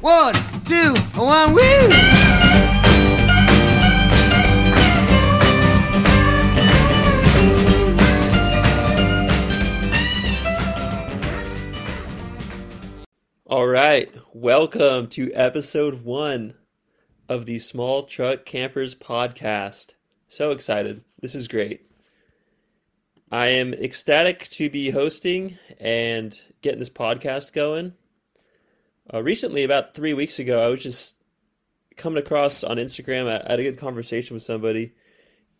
One, two, one, woo! All right, welcome to episode one of the Small Truck Campers podcast. So excited. This is great. I am ecstatic to be hosting and getting this podcast going. Uh, recently, about three weeks ago, I was just coming across on Instagram. I had a good conversation with somebody,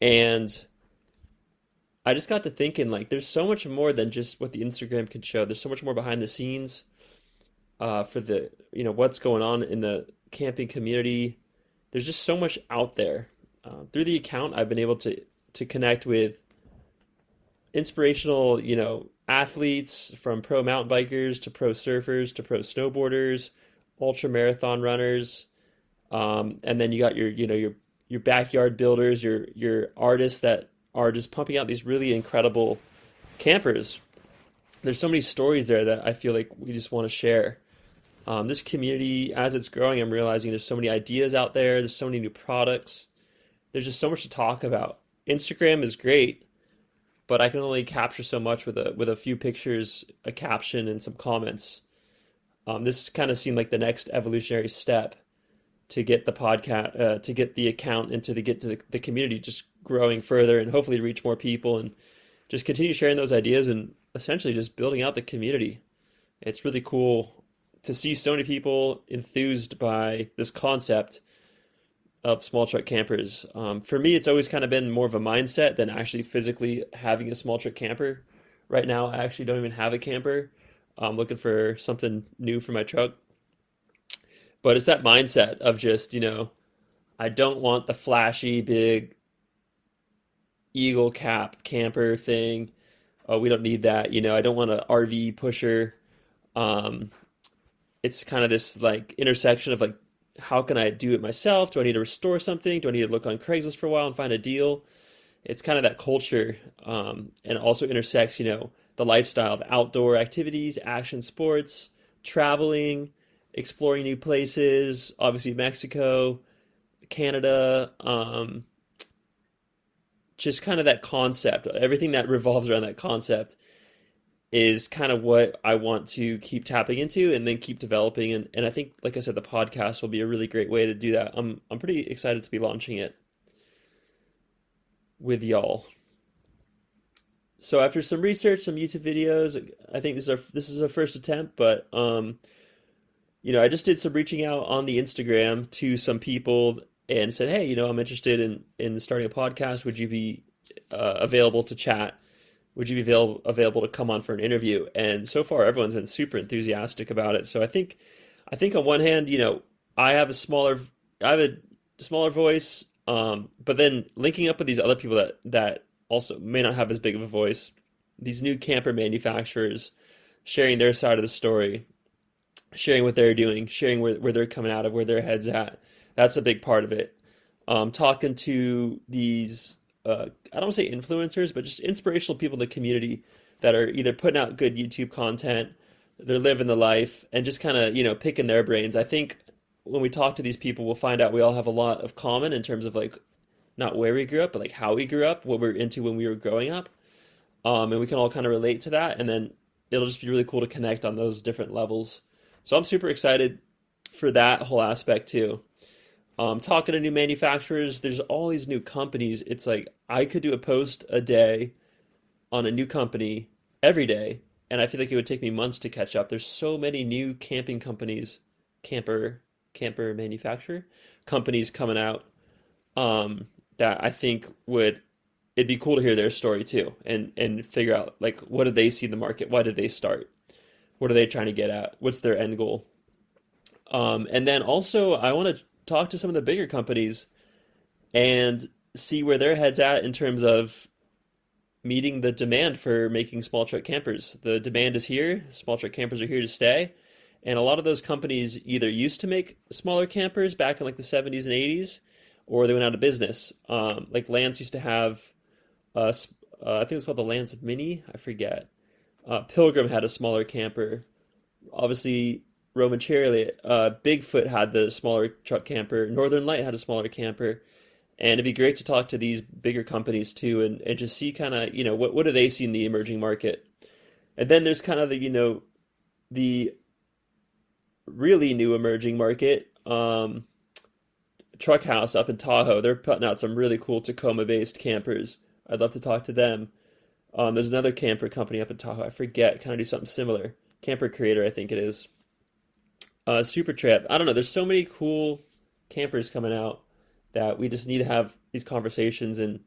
and I just got to thinking like, there's so much more than just what the Instagram can show. There's so much more behind the scenes uh, for the you know what's going on in the camping community. There's just so much out there. Uh, through the account, I've been able to to connect with inspirational, you know, athletes from pro mountain bikers to pro surfers to pro snowboarders, ultra marathon runners, um, and then you got your you know your your backyard builders, your your artists that are just pumping out these really incredible campers. There's so many stories there that I feel like we just want to share. Um, this community, as it's growing, I'm realizing there's so many ideas out there. There's so many new products. There's just so much to talk about. Instagram is great, but I can only capture so much with a with a few pictures, a caption, and some comments. Um, this kind of seemed like the next evolutionary step to get the podcast, uh, to get the account, and to get to the, the community just growing further, and hopefully reach more people, and just continue sharing those ideas, and essentially just building out the community. It's really cool to see so many people enthused by this concept of small truck campers. Um, for me, it's always kind of been more of a mindset than actually physically having a small truck camper. Right now, I actually don't even have a camper. I'm looking for something new for my truck. But it's that mindset of just, you know, I don't want the flashy, big eagle cap camper thing. Oh, we don't need that. You know, I don't want an RV pusher. Um, it's kind of this like intersection of like how can I do it myself? Do I need to restore something? Do I need to look on Craigslist for a while and find a deal? It's kind of that culture, um, and also intersects, you know, the lifestyle of outdoor activities, action sports, traveling, exploring new places. Obviously, Mexico, Canada, um, just kind of that concept. Everything that revolves around that concept is kind of what I want to keep tapping into and then keep developing and, and I think like I said the podcast will be a really great way to do that. I'm I'm pretty excited to be launching it with y'all. So after some research, some YouTube videos, I think this is our this is our first attempt, but um you know, I just did some reaching out on the Instagram to some people and said, "Hey, you know, I'm interested in in starting a podcast. Would you be uh, available to chat?" Would you be available available to come on for an interview? And so far, everyone's been super enthusiastic about it. So I think, I think on one hand, you know, I have a smaller, I have a smaller voice, um, but then linking up with these other people that that also may not have as big of a voice, these new camper manufacturers, sharing their side of the story, sharing what they're doing, sharing where where they're coming out of, where their heads at. That's a big part of it. Um, talking to these uh, I don't say influencers, but just inspirational people in the community that are either putting out good YouTube content, they're living the life, and just kind of you know picking their brains. I think when we talk to these people, we'll find out we all have a lot of common in terms of like not where we grew up, but like how we grew up, what we are into when we were growing up, um, and we can all kind of relate to that. And then it'll just be really cool to connect on those different levels. So I'm super excited for that whole aspect too um, talking to new manufacturers. There's all these new companies. It's like I could do a post a day on a new company every day, and I feel like it would take me months to catch up. There's so many new camping companies, camper camper manufacturer companies coming out um, that I think would it'd be cool to hear their story too, and and figure out like what did they see in the market? Why did they start? What are they trying to get at? What's their end goal? Um, and then also, I want to talk to some of the bigger companies and see where their heads at in terms of meeting the demand for making small truck campers. The demand is here. Small truck campers are here to stay. And a lot of those companies either used to make smaller campers back in like the 70s and 80s, or they went out of business. Um, like Lance used to have, uh, I think it was called the Lance Mini. I forget. Uh, Pilgrim had a smaller camper. Obviously, Roman Chariot. Uh, Bigfoot had the smaller truck camper. Northern Lite had a smaller camper. And it'd be great to talk to these bigger companies too and, and just see kind of, you know, what, what do they see in the emerging market? And then there's kind of the, you know, the really new emerging market. Um, Truck House up in Tahoe. They're putting out some really cool Tacoma based campers. I'd love to talk to them. Um, there's another camper company up in Tahoe. I forget, kind of do something similar. Camper Creator, I think it is. Uh, Super Trip. I don't know. There's so many cool campers coming out that we just need to have these conversations and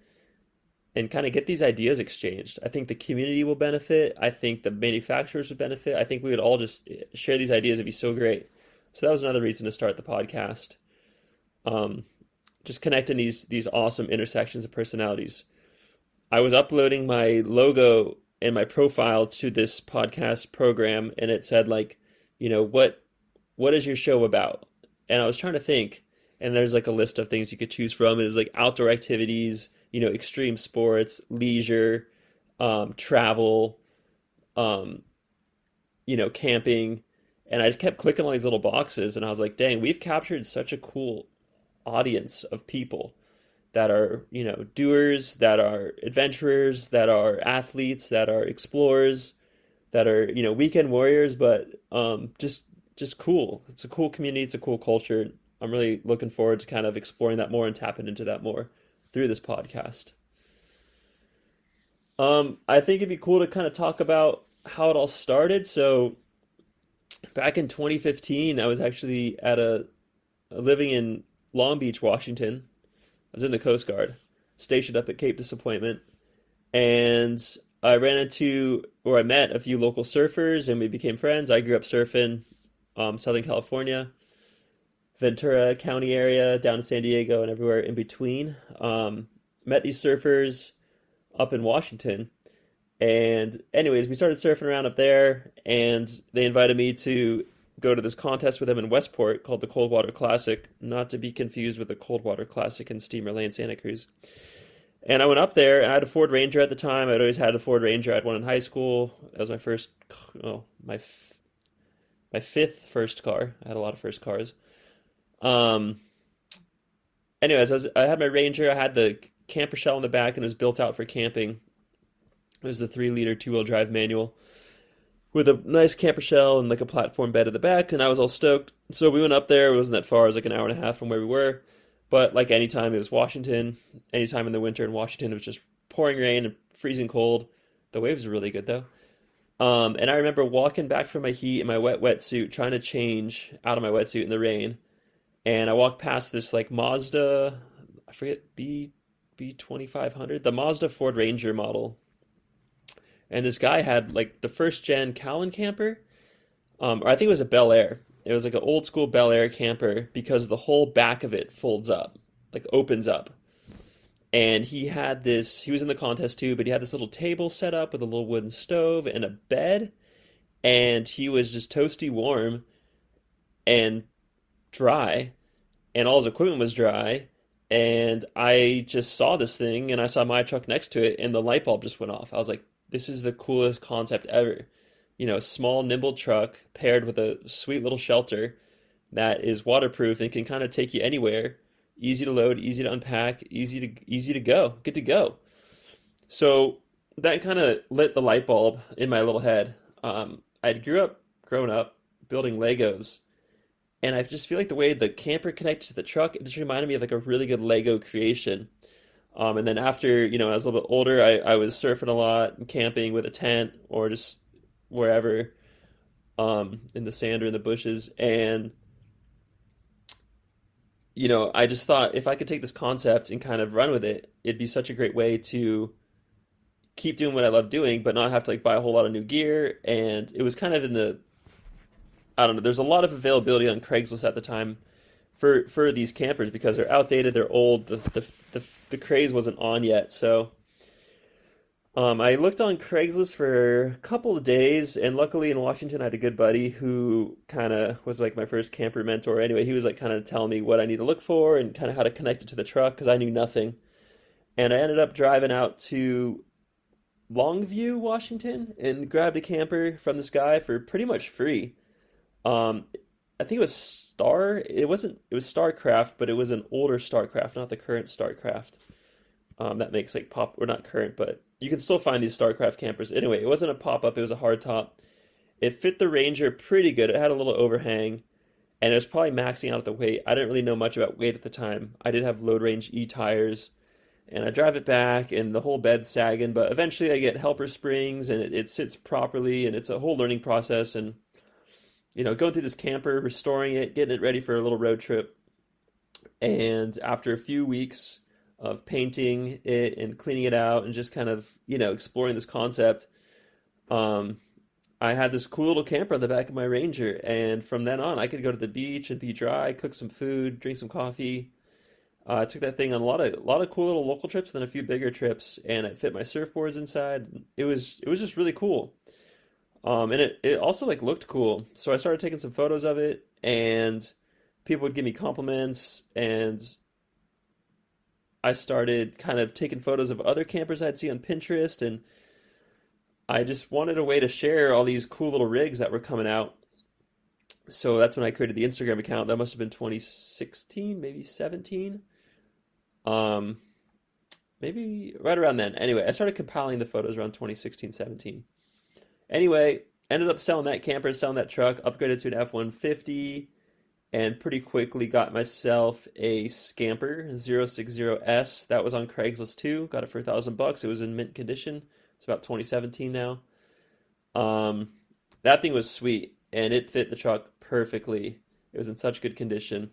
and kind of get these ideas exchanged. I think the community will benefit. I think the manufacturers would benefit. I think we would all just share these ideas. It'd be so great. So that was another reason to start the podcast. Um, just connecting these these awesome intersections of personalities. I was uploading my logo and my profile to this podcast program, and it said like, you know, what what is your show about? And I was trying to think, and there's like a list of things you could choose from. It was like outdoor activities, you know, extreme sports, leisure, um, travel, um, you know, camping. And I just kept clicking on these little boxes, and I was like, dang, we've captured such a cool audience of people that are you know doers that are adventurers that are athletes that are explorers that are you know weekend warriors but um, just just cool. It's a cool community. It's a cool culture. I'm really looking forward to kind of exploring that more and tapping into that more through this podcast. Um, i think it'd be cool to kind of talk about how it all started. So back in 2015 i was actually at a living in long beach washington. I was in the Coast Guard, stationed up at Cape Disappointment, and I ran into or I met a few local surfers, and we became friends. I grew up surfing, um, Southern California, Ventura County area, down to San Diego, and everywhere in between. Um, met these surfers up in Washington, and anyways, we started surfing around up there, and they invited me to go to this contest with them in Westport called the Coldwater Classic, not to be confused with the Coldwater Classic in Steamer Lane, Santa Cruz. And I went up there, and I had a Ford Ranger at the time. I'd always had a Ford Ranger. I had one in high school. That was my first, oh, my my fifth first car. I had a lot of first cars. Um. Anyways, I, was, I had my Ranger. I had the camper shell in the back, and it was built out for camping. It was the three liter two wheel drive manual with a nice camper shell and like a platform bed at the back, and I was all stoked. So we went up there. It wasn't that far. It was like an hour and a half from where we were. But like anytime it was Washington, anytime in the winter in Washington, it was just pouring rain and freezing cold. The waves were really good though. Um, and I remember walking back from my heat in my wet wetsuit, trying to change out of my wetsuit in the rain. And I walked past this like Mazda, I forget B B twenty five hundred, the Mazda Ford Ranger model and this guy had like the first gen Cowan camper, um, or I think it was a Bel Air. It was like an old school Bel Air camper because the whole back of it folds up, like opens up. And he had this. He was in the contest too, but he had this little table set up with a little wooden stove and a bed, and he was just toasty warm and dry, and all his equipment was dry. And I just saw this thing, and I saw my truck next to it, and the light bulb just went off. I was like, this is the coolest concept ever. You know, a small, nimble truck paired with a sweet little shelter that is waterproof and can kind of take you anywhere. Easy to load, easy to unpack, easy to easy to go, good to go. So that kind of lit the light bulb in my little head. Um, I grew up, grown up, building Legos, and I just feel like the way the camper connected to the truck, it just reminded me of like a really good Lego creation. Um, and then after, you know, I was a little bit older, I, I was surfing a lot and camping with a tent or just wherever um, in the sand or in the bushes. And, you know, I just thought if I could take this concept and kind of run with it, it'd be such a great way to keep doing what I love doing, but not have to like buy a whole lot of new gear. And it was kind of in the, I don't know, there's a lot of availability on Craigslist at the time for for these campers because they're outdated, they're old, the the the, the craze wasn't on yet. So um, I looked on Craigslist for a couple of days, and luckily in Washington, I had a good buddy who kind of was like my first camper mentor. Anyway, he was like kind of telling me what I need to look for and kind of how to connect it to the truck because I knew nothing. And I ended up driving out to Longview, Washington, and grabbed a camper from this guy for pretty much free. Um, I think it was Star. It wasn't. It was Starcraft, but it was an older Starcraft, not the current Starcraft. Um, that makes like pop or not current, but you can still find these Starcraft campers. Anyway, it wasn't a pop up. It was a hard top. It fit the Ranger pretty good. It had a little overhang, and it was probably maxing out at the weight. I didn't really know much about weight at the time. I did have load range E tires, and I drive it back, and the whole bed's sagging. But eventually, I get helper springs, and it, it sits properly, and it's a whole learning process. And you know, going through this camper, restoring it, getting it ready for a little road trip. And after a few weeks of painting it and cleaning it out and just kind of, you know, exploring this concept, um, I had this cool little camper on the back of my Ranger. And from then on, I could go to the beach and be dry, cook some food, drink some coffee. Uh, I took that thing on a lot of a lot of cool little local trips, then a few bigger trips, and it fit my surfboards inside. It was it was just really cool. Um, and it, it also like looked cool. So I started taking some photos of it and people would give me compliments and I started kind of taking photos of other campers I'd see on Pinterest and I just wanted a way to share all these cool little rigs that were coming out. So that's when I created the Instagram account. That must have been 2016, maybe 17. Um maybe right around then. Anyway, I started compiling the photos around 2016, 17. Anyway, ended up selling that camper, selling that truck, upgraded to an F 150, and pretty quickly got myself a Scamper 060S. That was on Craigslist too. Got it for a thousand bucks. It was in mint condition. It's about 2017 now. Um, that thing was sweet, and it fit the truck perfectly. It was in such good condition.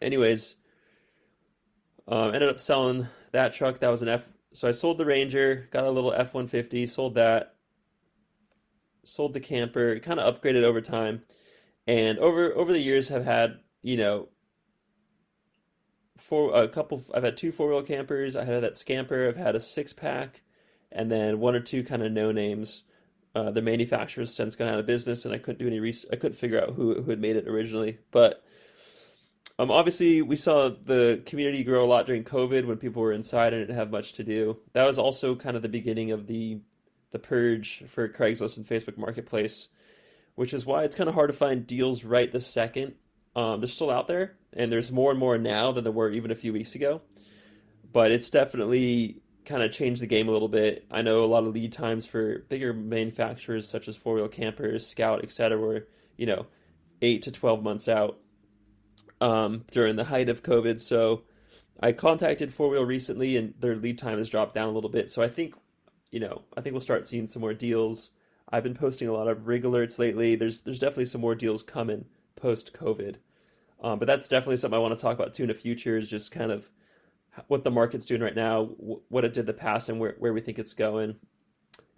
Anyways, um, ended up selling that truck. That was an F. So I sold the Ranger, got a little F 150, sold that, sold the camper, kind of upgraded over time, and over over the years have had you know four a couple. I've had two four wheel campers. I had that Scamper. I've had a six pack, and then one or two kind of no names. Uh, the manufacturers since gone out of business, and I couldn't do any. Res- I couldn't figure out who who had made it originally, but. Um, obviously, we saw the community grow a lot during COVID when people were inside and didn't have much to do. That was also kind of the beginning of the the purge for Craigslist and Facebook Marketplace, which is why it's kind of hard to find deals right this second. Um, they're still out there, and there's more and more now than there were even a few weeks ago. But it's definitely kind of changed the game a little bit. I know a lot of lead times for bigger manufacturers such as four wheel campers, Scout, etc., were you know eight to twelve months out um, during the height of COVID. So I contacted Four Wheel recently, and their lead time has dropped down a little bit. So I think you know, I think we'll start seeing some more deals. I've been posting a lot of rig alerts lately. There's there's definitely some more deals coming post COVID, um, but that's definitely something I want to talk about too in the future. Is just kind of what the market's doing right now, what it did the past, and where where we think it's going,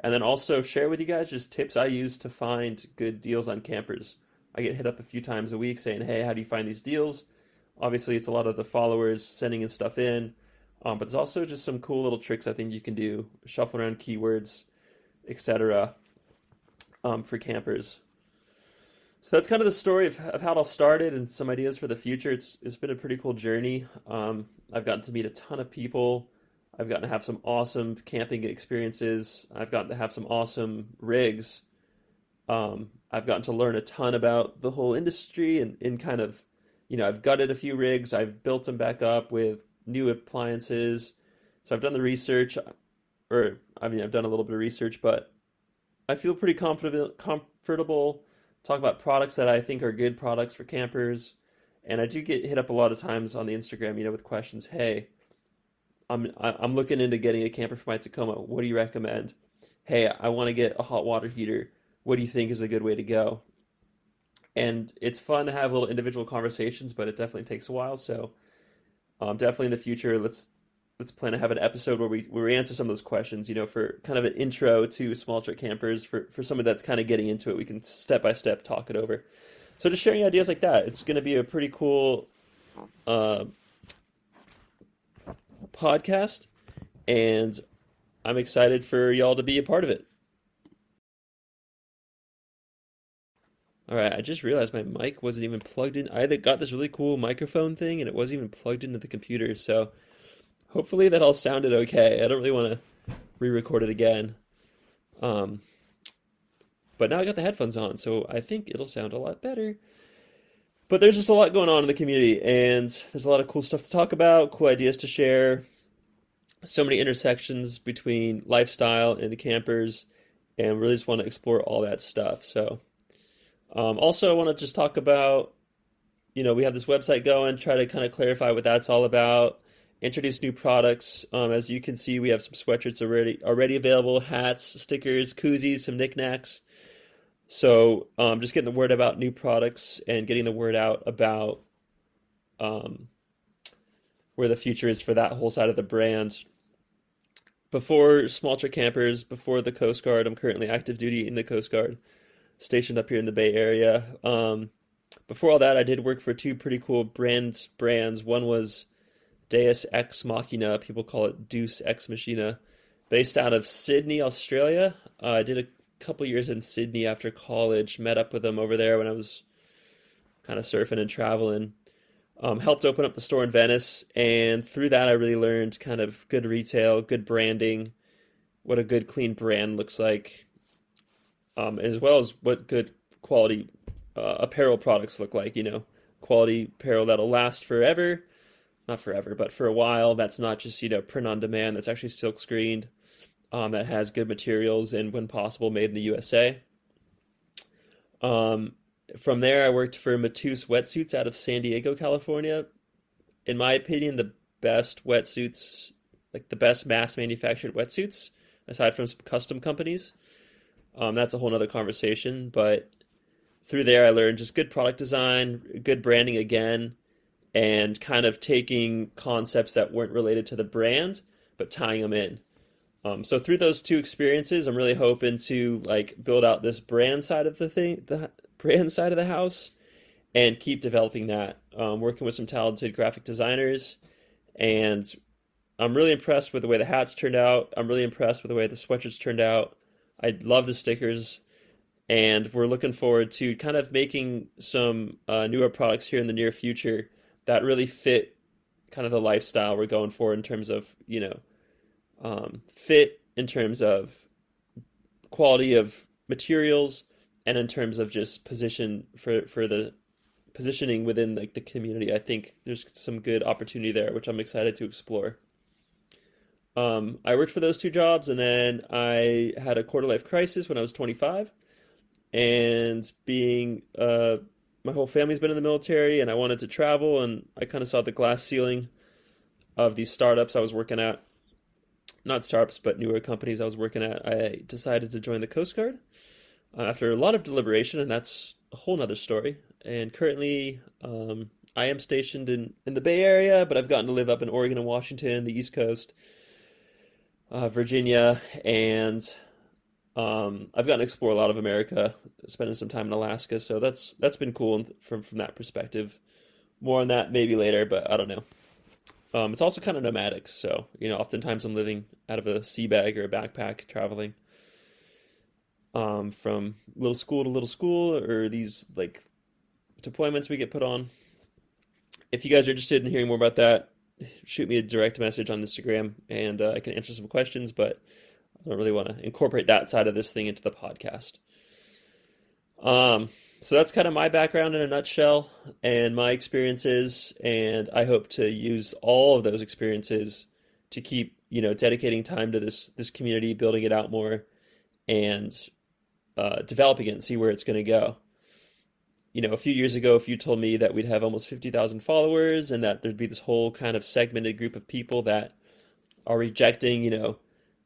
and then also share with you guys just tips I use to find good deals on campers. I get hit up a few times a week saying, "Hey, how do you find these deals?" Obviously, it's a lot of the followers sending in stuff in. Um, but there's also just some cool little tricks I think you can do, shuffle around keywords, etc. Um, for campers. So that's kind of the story of, of how it all started and some ideas for the future. It's it's been a pretty cool journey. Um, I've gotten to meet a ton of people. I've gotten to have some awesome camping experiences. I've gotten to have some awesome rigs. Um, I've gotten to learn a ton about the whole industry and, and kind of, you know, I've gutted a few rigs. I've built them back up with new appliances. So I've done the research, or I mean, I've done a little bit of research, but I feel pretty confident, comfortable talk about products that I think are good products for campers. And I do get hit up a lot of times on the Instagram, you know, with questions. Hey, I'm I'm looking into getting a camper for my Tacoma. What do you recommend? Hey, I want to get a hot water heater. What do you think is a good way to go? And it's fun to have little individual conversations, but it definitely takes a while. So um, definitely in the future, let's let's plan to have an episode where we where we answer some of those questions. You know, for kind of an intro to small truck campers for for somebody that's kind of getting into it, we can step by step talk it over. So just sharing ideas like that, it's going to be a pretty cool uh, podcast, and I'm excited for y'all to be a part of it. All right, I just realized my mic wasn't even plugged in. I got this really cool microphone thing and it wasn't even plugged into the computer. So hopefully that all sounded okay. I don't really want to re-record it again. Um, but now I got the headphones on, so I think it'll sound a lot better. but there's just a lot going on in the community, and there's a lot of cool stuff to talk about, cool ideas to share. So many intersections between lifestyle and the campers, and really just want to explore all that stuff. So, um, also, I want to just talk about, you know, we have this website going, try to kind of clarify what that's all about, introduce new products. Um, as you can see, we have some sweatshirts already already available, hats, stickers, koozies, some knickknacks. So um, just getting the word about new products and getting the word out about um, where the future is for that whole side of the brand. Before Small Truck Campers, before the Coast Guard, I'm currently active duty in the Coast Guard, stationed up here in the Bay Area. Um, before all that, I did work for two pretty cool brands. brands. One was Deus Ex Machina, people call it Deuce Ex Machina, based out of Sydney, Australia. Uh, I did a couple years in Sydney after college. Met up with them over there when I was kind of surfing and traveling. Um, helped open up the store in Venice, and through that, I really learned kind of good retail, good branding, what a good clean brand looks like, um, as well as what good quality uh, apparel products look like. You know, quality apparel that'll last forever, not forever, but for a while. That's not just you know print on demand. That's actually silk screened um, that has good materials and, when possible, made in the USA. Um, from there, I worked for Matuse Wetsuits out of San Diego, California. In my opinion, the best wetsuits, like the best mass manufactured wetsuits, aside from some custom companies. Um, that's a whole other conversation. But through there, I learned just good product design, good branding again, and kind of taking concepts that weren't related to the brand, but tying them in. Um, so through those two experiences, I'm really hoping to like build out this brand side of the thing, the brand side of the house, and keep developing that. Um, working with some talented graphic designers, and I'm really impressed with the way the hats turned out. I'm really impressed with the way the sweatshirts turned out. I love the stickers, and we're looking forward to kind of making some uh, newer products here in the near future that really fit kind of the lifestyle we're going for in terms of you know um, fit in terms of quality of materials and in terms of just position for for the positioning within like the community. I think there's some good opportunity there which i'm excited to explore. Um, i worked for those two jobs and then i had a quarter life crisis when i was 25 and being my whole family's been in the military and i wanted to travel and i kind of saw the glass ceiling of these startups i was working at not startups, but newer companies I was working at, I decided to join the Coast Guard uh, after a lot of deliberation, and that's a whole nother story. And currently, um, I am stationed in, in the Bay Area, but I've gotten to live up in Oregon and Washington, the East Coast, uh, Virginia, and um, I've gotten to explore a lot of America, spending some time in Alaska. So that's that's been cool from from that perspective. More on that maybe later, but I don't know. Um, it's also kind of nomadic, so you know, oftentimes I'm living out of a sea bag or a backpack, traveling um, from little school to little school, or these like deployments we get put on. If you guys are interested in hearing more about that, shoot me a direct message on Instagram, and uh, I can answer some questions. But I really want to incorporate that side of this thing into the podcast. Um, so that's kind of my background in a nutshell and my experiences and i hope to use all of those experiences to keep you know dedicating time to this this community building it out more and uh, developing it and see where it's going to go you know a few years ago if you told me that we'd have almost 50000 followers and that there'd be this whole kind of segmented group of people that are rejecting you know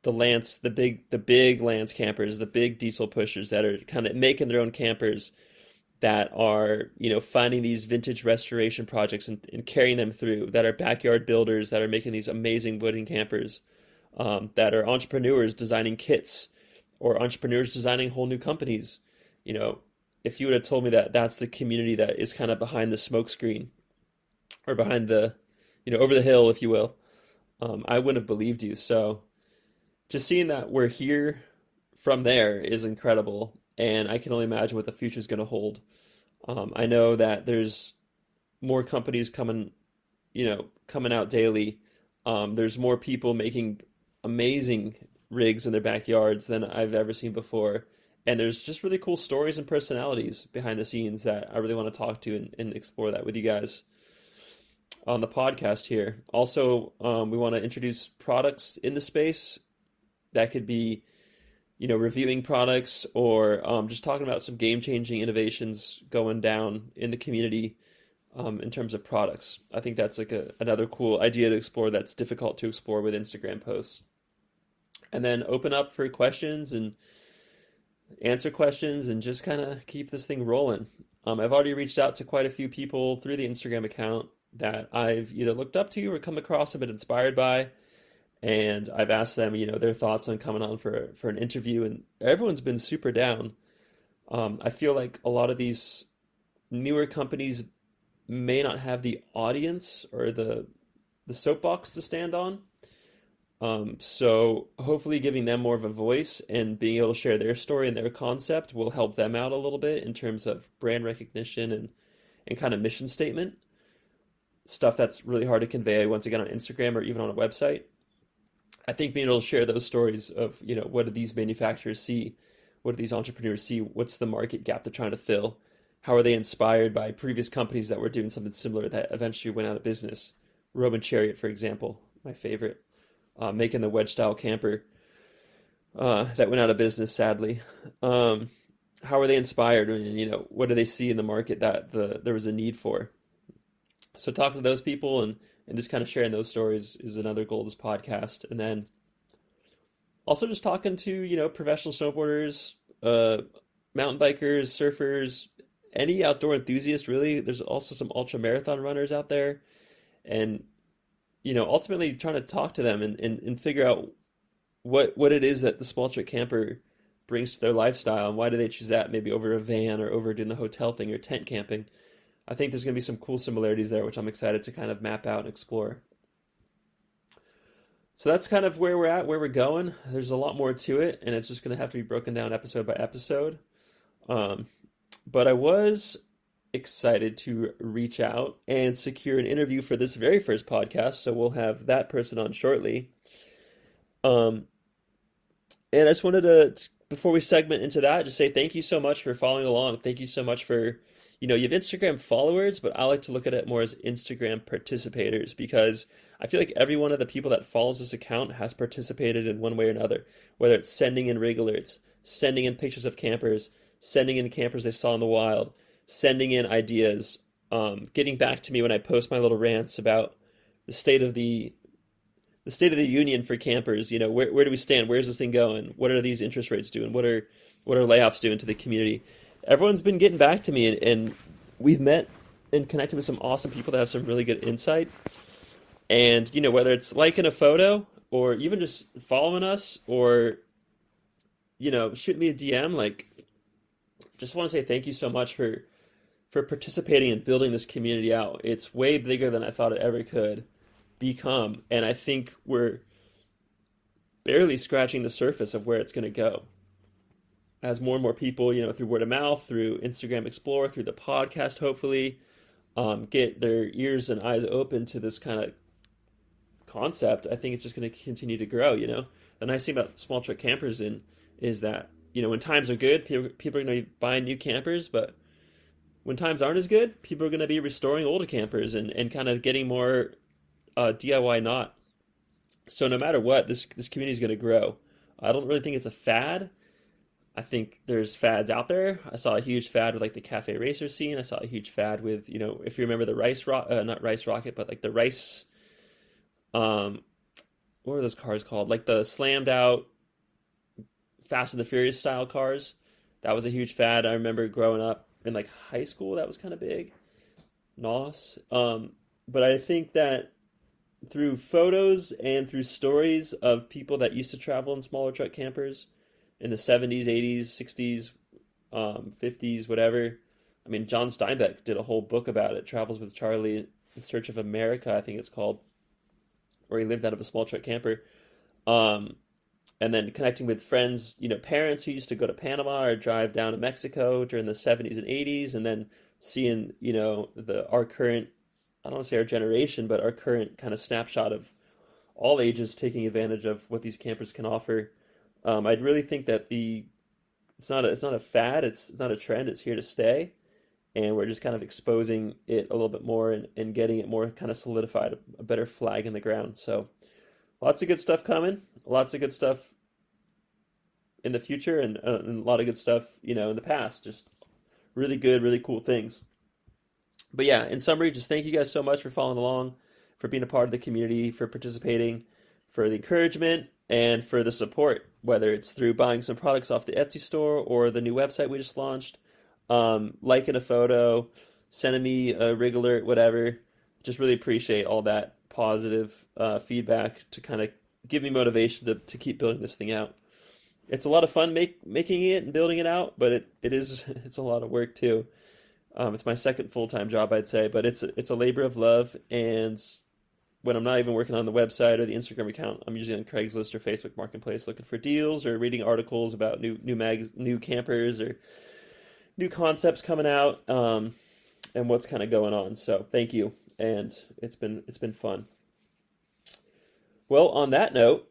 the lance the big the big lance campers the big diesel pushers that are kind of making their own campers that are you know finding these vintage restoration projects and, and, carrying them through that are backyard builders that are making these amazing wooden campers um, that are entrepreneurs designing kits or entrepreneurs designing whole new companies. You know if you would have told me that that's the community that is kind of behind the smokescreen or behind the you know over the hill if you will um, i wouldn't have believed you. So just seeing that we're here from there is incredible and I can only imagine what the future is going to hold. Um, I know that there's more companies coming, you know, coming out daily. Um, there's more people making amazing rigs in their backyards than I've ever seen before, and there's just really cool stories and personalities behind the scenes that I really want to talk to and, and explore that with you guys on the podcast here. Also, um, we want to introduce products in the space that could be, you know, reviewing products or um, just talking about some game changing innovations going down in the community um, in terms of products. I think that's like a, another cool idea to explore that's difficult to explore with Instagram posts. And then open up for questions and answer questions and just kind of keep this thing rolling. Um, I've already reached out to quite a few people through the Instagram account that I've either looked up to or come across and been inspired by. And I've asked them, you know, their thoughts on coming on for for an interview, and everyone's been super down. Um, I feel like a lot of these newer companies may not have the audience or the the soapbox to stand on. Um, so hopefully, giving them more of a voice and being able to share their story and their concept will help them out a little bit in terms of brand recognition and and kind of mission statement stuff that's really hard to convey once again on Instagram or even on a website. I think being able to share those stories of you know what do these manufacturers see, what do these entrepreneurs see, what's the market gap they're trying to fill, how are they inspired by previous companies that were doing something similar that eventually went out of business. Roman Chariot, for example, my favorite, uh, making the wedge style camper uh, that went out of business sadly. Um, how are they inspired? And, you know, what do they see in the market that the there was a need for? So talking to those people and and just kind of sharing those stories is another goal of this podcast. And then also just talking to you know professional snowboarders, uh, mountain bikers, surfers, any outdoor enthusiast. Really, there's also some ultra marathon runners out there, and you know ultimately trying to talk to them and, and, and figure out what what it is that the small truck camper brings to their lifestyle and why do they choose that maybe over a van or over doing the hotel thing or tent camping I think there's going to be some cool similarities there, which I'm excited to kind of map out and explore. So that's kind of where we're at, where we're going. There's a lot more to it, and it's just going to have to be broken down episode by episode. Um, but I was excited to reach out and secure an interview for this very first podcast, so we'll have that person on shortly. Um, and I just wanted to, before we segment into that, just say thank you so much for following along. Thank you so much for you know, you have Instagram followers, but I like to look at it more as Instagram participators because I feel like every one of the people that follows this account has participated in one way or another, whether it's sending in rig alerts, sending in pictures of campers, sending in campers they saw in the wild, sending in ideas, um, getting back to me when I post my little rants about the state of the the state of the union for campers. You know, where where do we stand? Where's this thing going? What are these interest rates doing? What are what are layoffs doing to the community? Everyone's been getting back to me, and, and we've met and connected with some awesome people that have some really good insight. And you know, whether it's liking a photo or even just following us or you know, shoot me a DM, like just want to say thank you so much for for participating and building this community out. It's way bigger than I thought it ever could become, and I think we're barely scratching the surface of where it's going to go as more and more people, you know, through word of mouth, through Instagram Explore, through the podcast, hopefully, um, get their ears and eyes open to this kind of concept, I think it's just going to continue to grow. You know, the nice thing about small truck campers in is that you know when times are good, people people are going to be buying new campers, but when times aren't as good, people are going to be restoring older campers and, and kind of getting more uh, DIY not. So no matter what, this this community is going to grow. I don't really think it's a fad. I think there's fads out there. I saw a huge fad with like the cafe racer scene. I saw a huge fad with you know if you remember the rice rock, uh, not rice rocket, but like the rice. Um, what are those cars called? Like the slammed out, Fast and the Furious style cars. That was a huge fad. I remember growing up in like high school. That was kind of big. NOS. Um, but I think that through photos and through stories of people that used to travel in smaller truck campers in the 70s, 80s, 60s, um, 50s, whatever. I mean, John Steinbeck did a whole book about it, Travels with Charley in Search of America, I think it's called, where he lived out of a small truck camper. Um, and then connecting with friends, you know, parents who used to go to Panama or drive down to Mexico during the 70s and 80s, and then seeing, you know, the our current, I don't want to say our generation, but our current kind of snapshot of all ages taking advantage of what these campers can offer um, I'd really think that the it's not a, it's not a fad. It's not a trend. It's here to stay, and we're just kind of exposing it a little bit more and, and getting it more kind of solidified, a, a better flag in the ground. So, lots of good stuff coming. Lots of good stuff in the future, and, uh, and a lot of good stuff, you know, in the past. Just really good, really cool things. But yeah, in summary, just thank you guys so much for following along, for being a part of the community, for participating, for the encouragement, and for the support, whether it's through buying some products off the Etsy store or the new website we just launched, um, liking a photo, sending me a rig alert, whatever. Just really appreciate all that positive uh, feedback to kind of give me motivation to, to keep building this thing out. It's a lot of fun make, making it and building it out, but it, it is it's a lot of work too. Um, it's my second full time job, I'd say, but it's it's a labor of love, and when I'm not even working on the website or the Instagram account, I'm usually on Craigslist or Facebook Marketplace looking for deals or reading articles about new new mags, new campers or new concepts coming out, um, and what's kind of going on. So thank you, and it's been it's been fun. Well, on that note,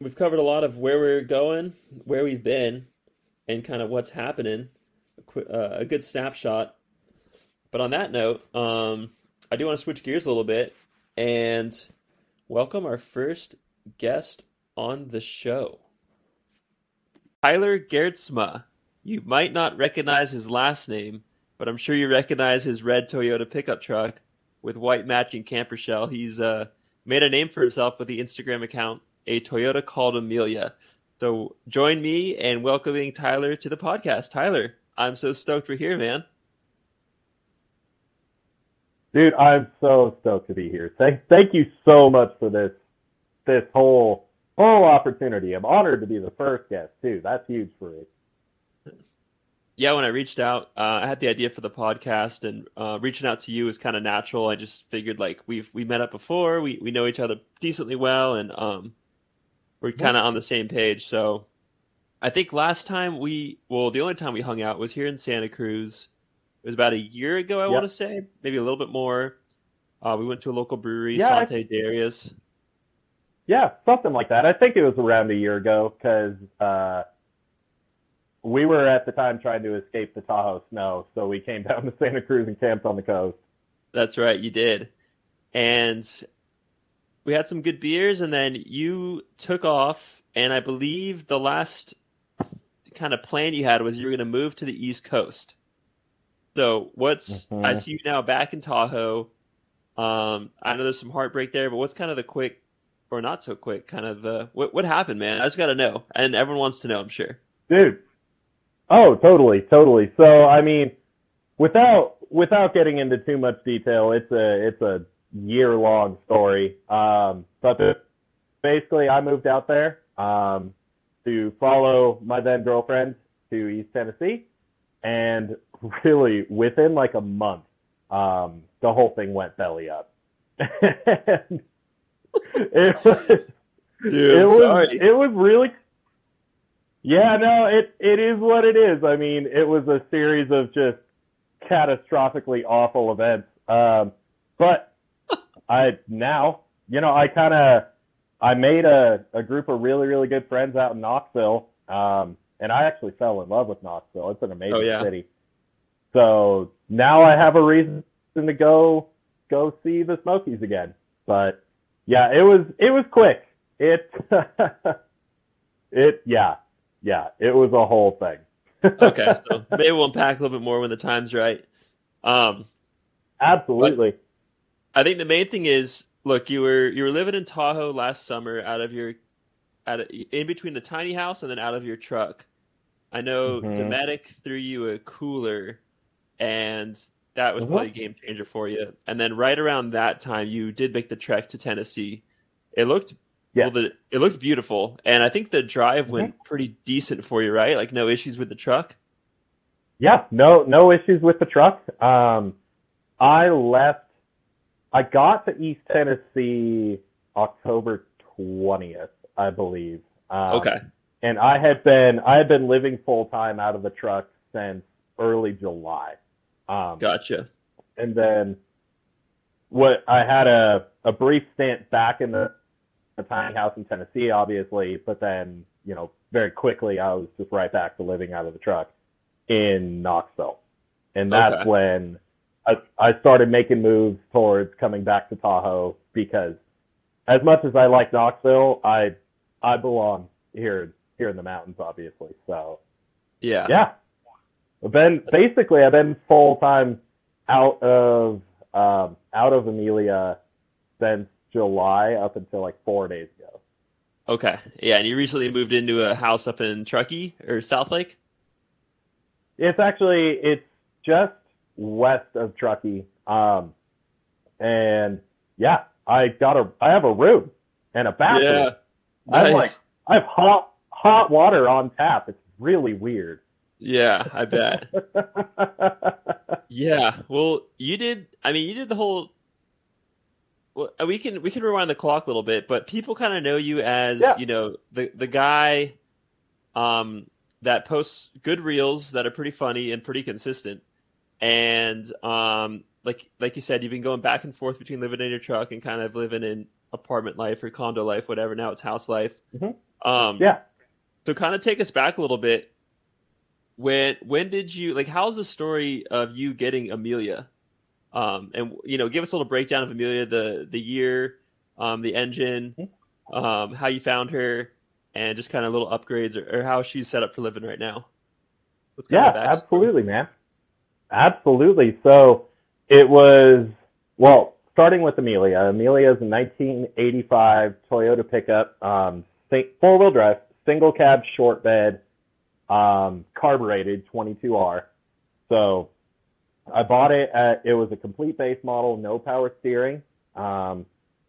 we've covered a lot of where we're going, where we've been, and kind of what's happening. A, uh, a good snapshot. But on that note, um, I do want to switch gears a little bit and welcome our first guest on the show. Tyler Geertsma. You might not recognize his last name, but I'm sure you recognize his red Toyota pickup truck with white matching camper shell. He's uh, made a name for himself with the Instagram account, a Toyota called Amelia. So join me in welcoming Tyler to the podcast. Tyler, I'm so stoked we're here, man. Dude, I'm so stoked to be here. Thank, thank you so much for this, this whole, whole opportunity. I'm honored to be the first guest too. That's huge for me. Yeah, when I reached out, uh, I had the idea for the podcast, and uh, reaching out to you was kind of natural. I just figured like we've we met up before, we we know each other decently well, and um, we're kind of on the same page. So I think last time we, well, the only time we hung out was here in Santa Cruz it was about a year ago, I yep. want to say, maybe a little bit more. Uh, we went to a local brewery, yeah, Sante I... Darius. Yeah, something like that. I think it was around a year ago because uh, we were at the time trying to escape the Tahoe snow, so we came down to Santa Cruz and camped on the coast. That's right, you did, and we had some good beers, and then you took off, and I believe the last kind of plan you had was you were going to move to the East Coast. So what's mm-hmm. I see you now back in Tahoe. Um, I know there's some heartbreak there, but what's kind of the quick or not so quick kind of uh, what what happened, man? I just got to know, and everyone wants to know, I'm sure. Dude, oh, totally, totally. So I mean, without without getting into too much detail, it's a it's a year long story. Um, but basically, I moved out there um, to follow my then girlfriend to East Tennessee, and really within like a month, um, the whole thing went belly up. it was, Dude, it was, sorry. it was really, yeah, no, it, it is what it is. I mean, it was a series of just catastrophically awful events. Um, but I now, you know, I kind of, I made a, a group of really, really good friends out in Knoxville. Um, and I actually fell in love with Knoxville. It's an amazing oh, yeah. city. So now I have a reason to go go see the Smokies again. But yeah, it was it was quick. It it yeah yeah it was a whole thing. okay, so maybe we'll unpack a little bit more when the time's right. Um, absolutely. I think the main thing is, look, you were you were living in Tahoe last summer out of your, out of, in between the tiny house and then out of your truck. I know mm-hmm. Dometic threw you a cooler and that was mm-hmm. probably a game changer for you. And then right around that time, you did make the trek to Tennessee. It looked yeah. well, the, it looked beautiful, and I think the drive mm-hmm. went pretty decent for you, right? Like no issues with the truck. Yeah, no no issues with the truck. Um, I left. I got to East Tennessee October twentieth, I believe. Um, okay. And I had been I had been living full time out of the truck since early July. Um, gotcha. And then what I had a, a brief stint back in the, the tiny house in Tennessee, obviously, but then you know, very quickly I was just right back to living out of the truck in Knoxville. And that's Okay. when I, I started making moves towards coming back to Tahoe because as much as I like Knoxville, I I belong here here in the mountains, obviously. So Yeah. yeah, I've been basically I've been full time out of um, out of Amelia since July up until like four days ago. Okay. Yeah, and you recently moved into a house up in Truckee or South Lake? It's actually it's just west of Truckee, um, and yeah, I got a I have a room and a bathroom. Yeah. Nice. I have Nice. like I have hot water on tap. It's really weird. Yeah, I bet. Yeah. Well, you did. I mean, you did the whole. Well, uh, we can we can rewind the clock a little bit, but people kind of know you as Yeah. you know the the guy, um, that posts good reels that are pretty funny and pretty consistent, and um, like like you said, you've been going back and forth between living in your truck and kind of living in apartment life or condo life, whatever. Now it's house life. Mhm. Um, yeah. So kind of take us back a little bit. When when did you like? How's the story of you getting Amelia? Um, and you know, give us a little breakdown of Amelia, the the year, um, the engine, um, how you found her, and just kind of little upgrades or, or how she's set up for living right now. Yeah, of the backstory? absolutely, man. Absolutely. So it was well, starting with Amelia. Amelia is a 1985 Toyota pickup, um, four wheel drive, single cab, short bed, um, carbureted 22R. So I bought it at it was a complete base model, no power steering, um,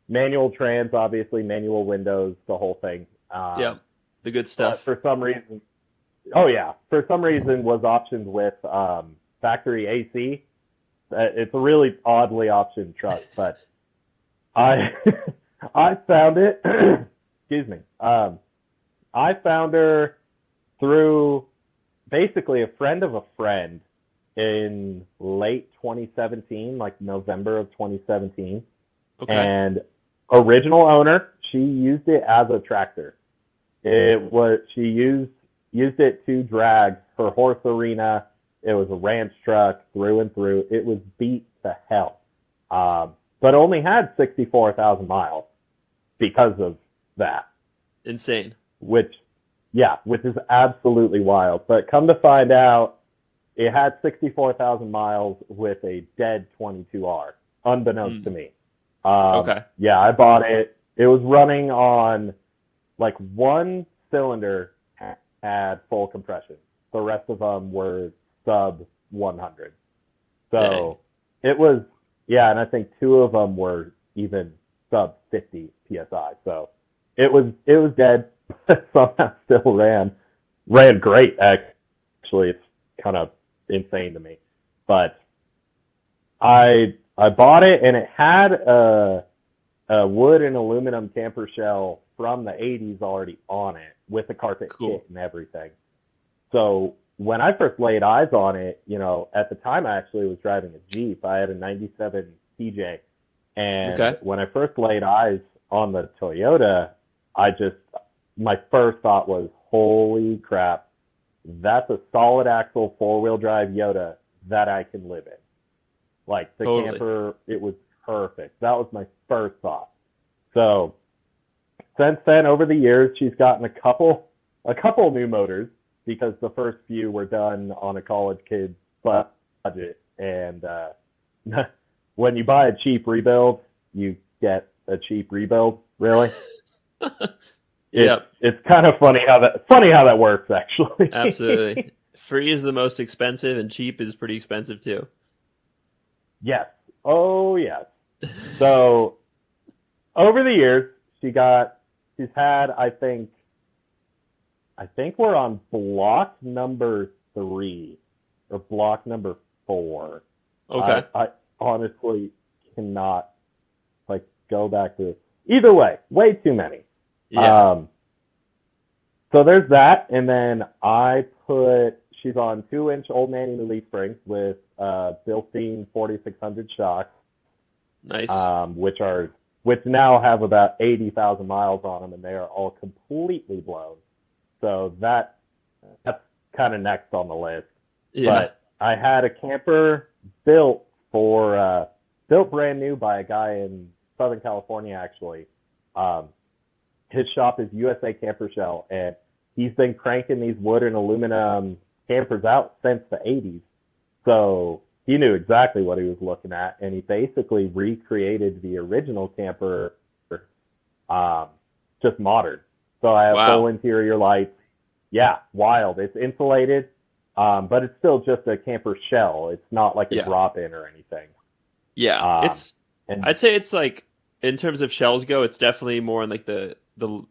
manual trans, obviously manual windows, the whole thing. Um, Yeah, the good stuff. for some reason, oh yeah, for some reason was optioned with um, factory AC. Uh, It's a really oddly optioned truck, but I I found it. excuse me. Um, I found her through basically a friend of a friend in late 2017, like November of 2017 Okay, and original owner she used it as a tractor. It was she used used it to drag her horse arena. It was a ranch truck through and through. It was beat to hell. Um, but only had 64000 miles because of that. Insane. Which yeah which is absolutely wild but come to find out it had 64000 miles with a dead 22r unbeknownst Hmm. to me um, Okay, yeah, I bought it. It was running on like one cylinder ha- had full compression. The rest of them were sub 100. So it was, yeah, and I think two of them were even sub 50 psi. So it was it was dead. Somehow still ran ran great. Actually, it's kind of insane to me, but I I bought it and it had a, a wood and aluminum camper shell from the 80s already on it with a carpet Cool. kit and everything. So when I first laid eyes on it, you know, at the time I actually was driving a Jeep. I had a 97 TJ. And Okay. when I first laid eyes on the Toyota, I just, my first thought was, holy crap, that's a solid axle four wheel drive Yota that I can live in. Like the Totally. camper, it was perfect. That was my first thought. So since then, over the years, she's gotten a couple, a couple new motors because the first few were done on a college kid's budget. And uh, when you buy a cheap rebuild, you get a cheap rebuild. Really? It's, Yep. It's kind of funny how that funny how that works, actually. absolutely. Free is the most expensive, and cheap is pretty expensive too. yes. Oh yes. So over the years, she got she's had I think I think we're on block number three or block number four. Okay, I, I honestly cannot like go back to either way. Way too many. Yeah, Um, so there's that, and then I put she's on two inch old man leaf springs with uh, Bilstein 4600 shocks, nice. um, which are which now have about 80,000 miles on them, and they are all completely blown. so that that's kind of next on the list. Yeah. But I had a camper built for uh, built brand new by a guy in Southern California actually. Um, his shop is USA Camper Shell, and he's been cranking these wood and aluminum campers out since the 80s. So he knew exactly what he was looking at, and he basically recreated the original camper, um, just modern. So I have Wow. full interior lights. Yeah, wild. It's insulated, um, but it's still just a camper shell. It's not like a Yeah. drop-in or anything. yeah. um, it's And I'd say it's like in terms of shells go, it's definitely more in like the the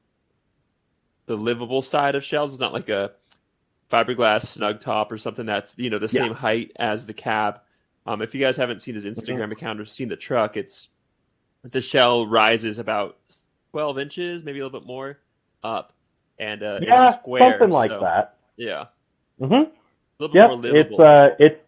the livable side of shells. It's not like a fiberglass SnugTop or something that's you know the Yeah. same height as the cab. Um, if you guys haven't seen his Mm-hmm. Instagram account or seen the truck, it's the shell rises about twelve inches, maybe a little bit more up, and uh, yeah, it's square, something like so, that. Yeah, hmm a little bit Yep, more livable. it's uh, it's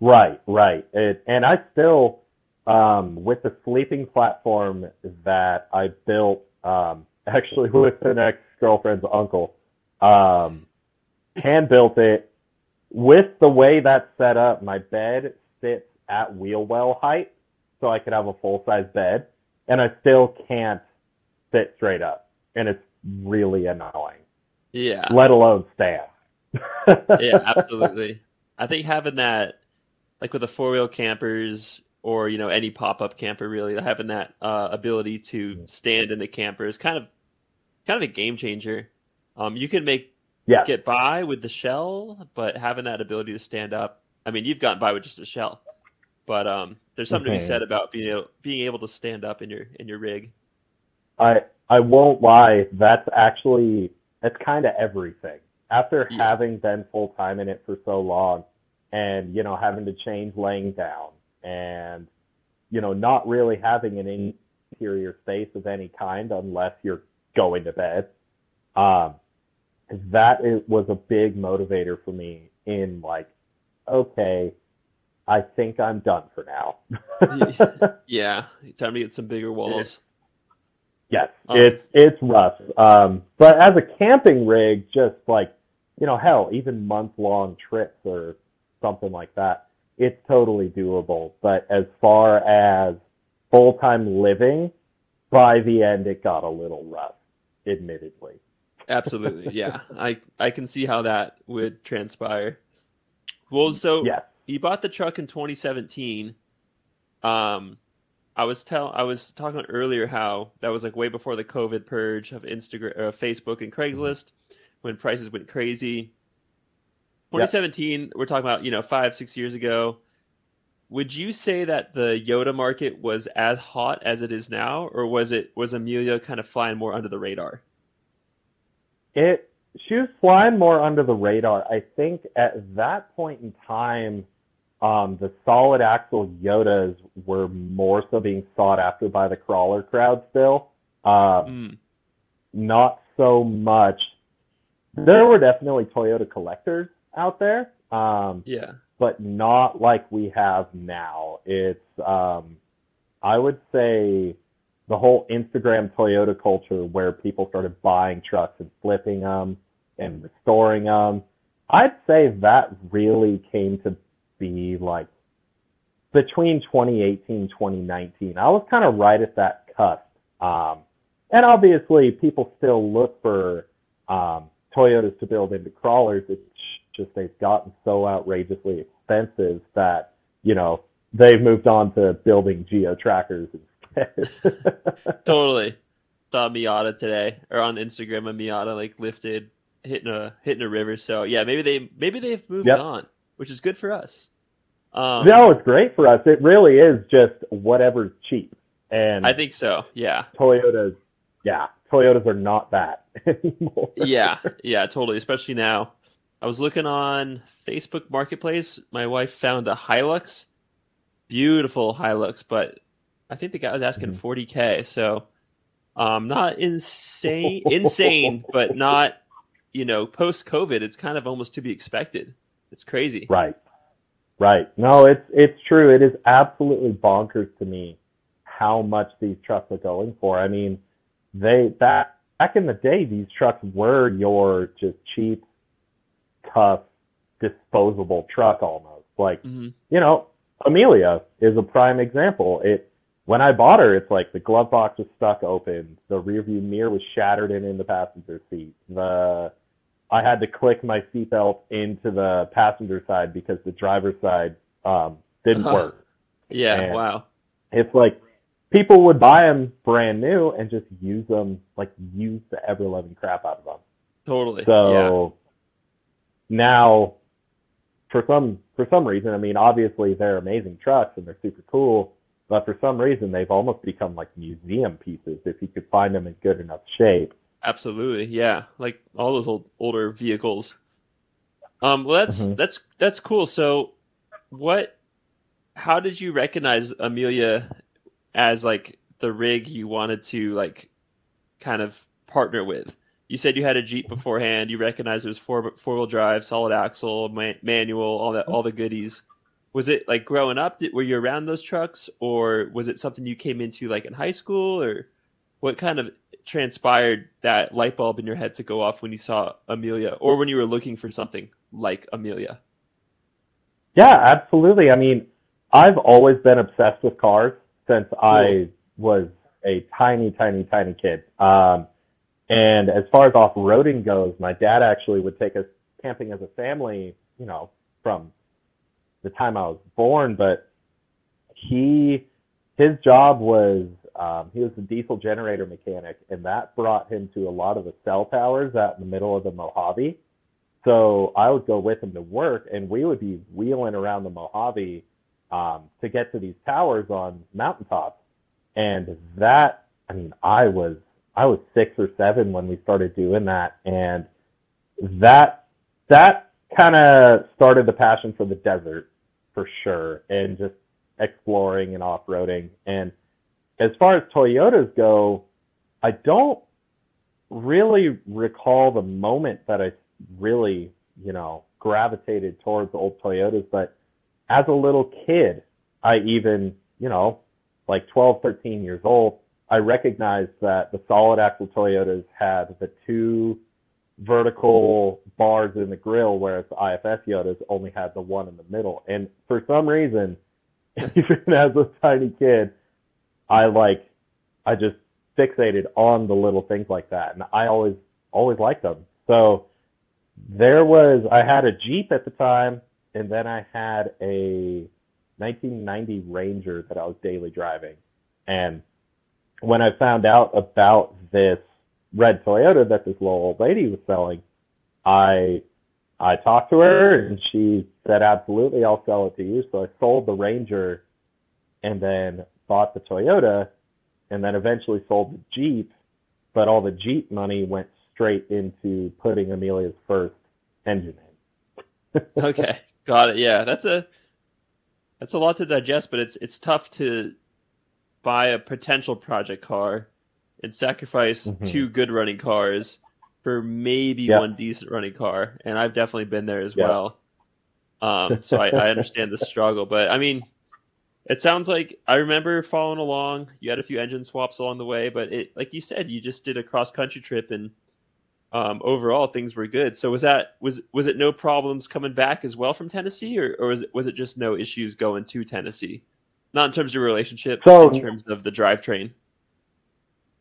right, right. It, and I still, um, with the sleeping platform that I built, um, actually with an ex girlfriend's uncle, um, hand built it. With the way that's set up, my bed sits at wheel well height, so I could have a full size bed, and I still can't sit straight up, and it's really annoying. yeah, Let alone stand. yeah, absolutely. I think having that, like with the four wheel campers or you know any pop up camper, really having that uh, ability to stand in the camper is kind of kind of a game changer. Um, you can make Yeah. get by with the shell, but having that ability to stand up, I mean, you've gotten by with just a shell, but um, there's something to be said about being able, being able to stand up in your in your rig. I I won't lie, that's actually that's kind of everything. After Yeah. having been full time in it for so long, and you know having to change laying down, and you know not really having an interior space of any kind unless you're going to bed, um, that is, was a big motivator for me in like, okay, I think I'm done for now. Yeah, time to get some bigger walls. Yes, Um, it's it's rough. Um, but as a camping rig, just like you know, hell, even month long trips or something like that, it's totally doable. But as far as full time living, by the end, it got a little rough, admittedly. Absolutely, yeah. I I can see how that would transpire. Well, so yeah. you bought the truck in 2017. Um, I was tell I was talking earlier how that was like way before the COVID purge of Instagram, uh, Facebook, and Craigslist when prices went crazy. 2017, we're talking about you know five six years ago. Would you say that the Yota market was as hot as it is now, or was it was Amelia kind of flying more under the radar? It she was flying more under the radar. I think at that point in time, um, the solid axle Yotas were more so being sought after by the crawler crowd still. Um, Mm, not so much. There were definitely Toyota collectors out there, um, yeah. But not like we have now. It's, um, I would say, the whole Instagram Toyota culture where people started buying trucks and flipping them and restoring them. I'd say that really came to be like between 2018 2019. I was kind of right at that cusp. Um, and obviously, people still look for um, Toyotas to build into crawlers. It's just they've gotten so outrageously expensive that you know they've moved on to building geo trackers instead. Totally. Saw Miata today, or on Instagram, a Miata like lifted, hitting a hitting a river. So yeah, maybe they maybe they've moved Yep. on, which is good for us. Um, no, it's great for us. It really is just whatever's cheap. And I think so. Yeah, Toyotas, yeah, Toyotas are not that anymore. yeah, yeah, totally. Especially now. I was looking on Facebook Marketplace. My wife found a Hilux, beautiful Hilux, but I think the guy was asking Mhm. 40k. So, um, not insane, insane, but not, you know, post COVID. It's kind of almost to be expected. It's crazy. Right. Right. No, it's it's true. It is absolutely bonkers to me how much these trucks are going for. I mean, they that back in the day, these trucks were your just cheap, tough, disposable truck almost. Like, hmm you know, Amelia is a prime example. It when I bought her, it's like the glove box was stuck open, the rearview mirror was shattered in in the passenger seat. The I had to click my seatbelt into the passenger side because the driver's side um, didn't Uh-huh. work. Yeah. And- Wow. It's like people would buy them brand new and just use them, like use the ever loving crap out of them. Totally. yeah. So now, for some for some reason, I mean, obviously they're amazing trucks and they're super cool, but for some reason they've almost become like museum pieces if you could find them in good enough shape. Absolutely, yeah. Like all those old older vehicles. Um, well, that's Mhm. that's that's cool. So, what? How did you recognize Amelia as like the rig you wanted to like kind of partner with? You said you had a Jeep beforehand. You recognized it was four four wheel drive, solid axle, man, manual, all that, all the goodies. Was it like growing up? Did, were you around those trucks, or was it something you came into like in high school, or what kind of transpired that light bulb in your head to go off when you saw Amelia, or when you were looking for something like Amelia? Yeah, absolutely. I mean, I've always been obsessed with cars since I was a tiny, tiny, tiny kid. Um, and as far as off-roading goes, my dad actually would take us camping as a family, you know, from the time I was born, but he, his job was, um, he was a diesel generator mechanic, and that brought him to a lot of the cell towers out in the middle of the Mojave. So I would go with him to work, and we would be wheeling around the Mojave um, to get to these towers on mountaintops. And that, I mean, I was I was six or seven when we started doing that, and that that kind of started the passion for the desert for sure, and just exploring and off roading. And as far as Toyotas go, I don't really recall the moment that I really, you know, gravitated towards old Toyotas, but as a little kid, I even, you know, like 12, 13 years old, I recognized that the solid axle Toyotas had the two vertical bars in the grill, whereas the IFS Yotas only had the one in the middle. And for some reason, even as a tiny kid, I like, I just fixated on the little things like that. And I always, always liked them. So there was, I had a Jeep at the time, and then I had a 1990 Ranger that I was daily driving. And when I found out about this red Toyota that this little old lady was selling, I I talked to her and she said, "Absolutely, I'll sell it to you." So I sold the Ranger, and then bought the Toyota, and then eventually sold the Jeep. But all the Jeep money went straight into putting Amelia's first engine in. Okay, got it. Yeah, that's a that's a lot to digest, but it's it's tough to buy a potential project car and sacrifice Mhm. two good running cars for maybe Yeah. one decent running car, and I've definitely been there as Yeah. well. Um, so I, I understand the struggle, but I mean, it sounds like I remember following along. You had a few engine swaps along the way, but it, like you said, you just did a cross country trip, and um, overall things were good. So was that was was it no problems coming back as well from Tennessee, or, or was it was it just no issues going to Tennessee? Not in terms of your relationship, So- in terms of the drivetrain.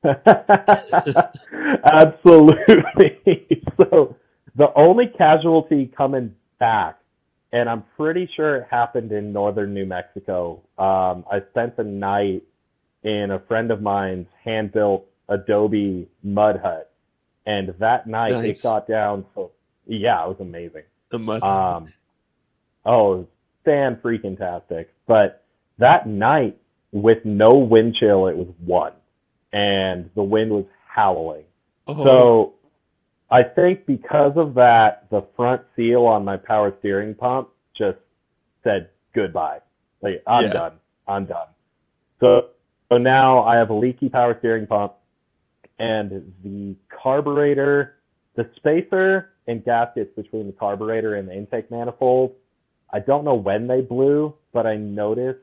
Absolutely. so the only casualty coming back, and I'm pretty sure it happened in northern New Mexico. Um, I spent the night in a friend of mine's hand built Adobe mud hut. And that night Nice. it got down to, yeah, it was amazing. The mud. Um, oh, fan freaking tastic. But that night, with no wind chill, it was one, and the wind was howling. oh, So I think because of that, the front seal on my power steering pump just said goodbye. Like I'm Yeah. done. I'm done. So so now I have a leaky power steering pump and the carburetor, the spacer and gaskets between the carburetor and the intake manifold. I don't know when they blew, but I noticed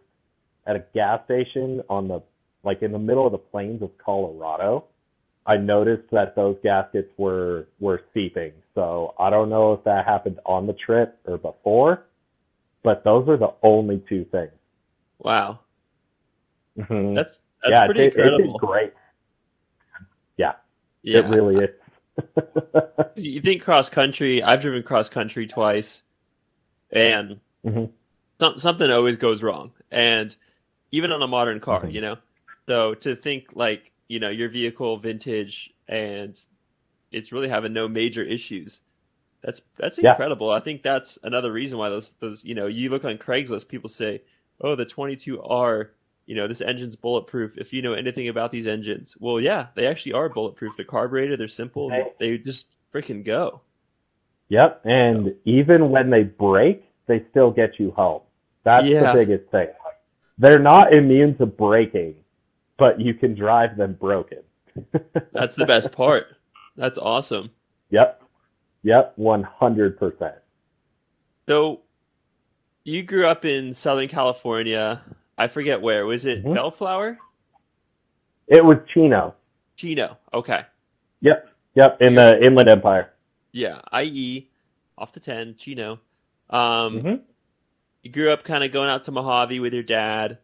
at a gas station on the like in the middle of the plains of Colorado I noticed that those gaskets were were seeping. So I don't know if that happened on the trip or before, but those are the only two things. Wow, Mhm. that's that's yeah, pretty it, did- it incredible. great. Yeah, yeah, it really is. you think cross country? I've driven cross country twice, and Mhm. some, something always goes wrong. And even on a modern car, Mhm. you know. So to think like you know your vehicle vintage and it's really having no major issues. That's that's Yeah. incredible. I think that's another reason why those those you know you look on Craigslist, people say, "Oh, the 22R." You know, this engine's bulletproof. If you know anything about these engines, well, yeah, they actually are bulletproof. They're carbureted. They're simple. Right. They just freaking go. Yep, and even when they break, they still get you home. That's Yeah. the biggest thing. They're not immune to breaking, but you can drive them broken. That's the best part. That's awesome. Yep. Yep, 100%. So, you grew up in Southern California. I forget where. Was it Mhm. Bellflower? It was Chino. Chino. Okay. Yep. Yep, in the Inland Empire. Yeah. IE off the 10, Chino. Um, hmm You grew up kind of going out to Mojave with your dad,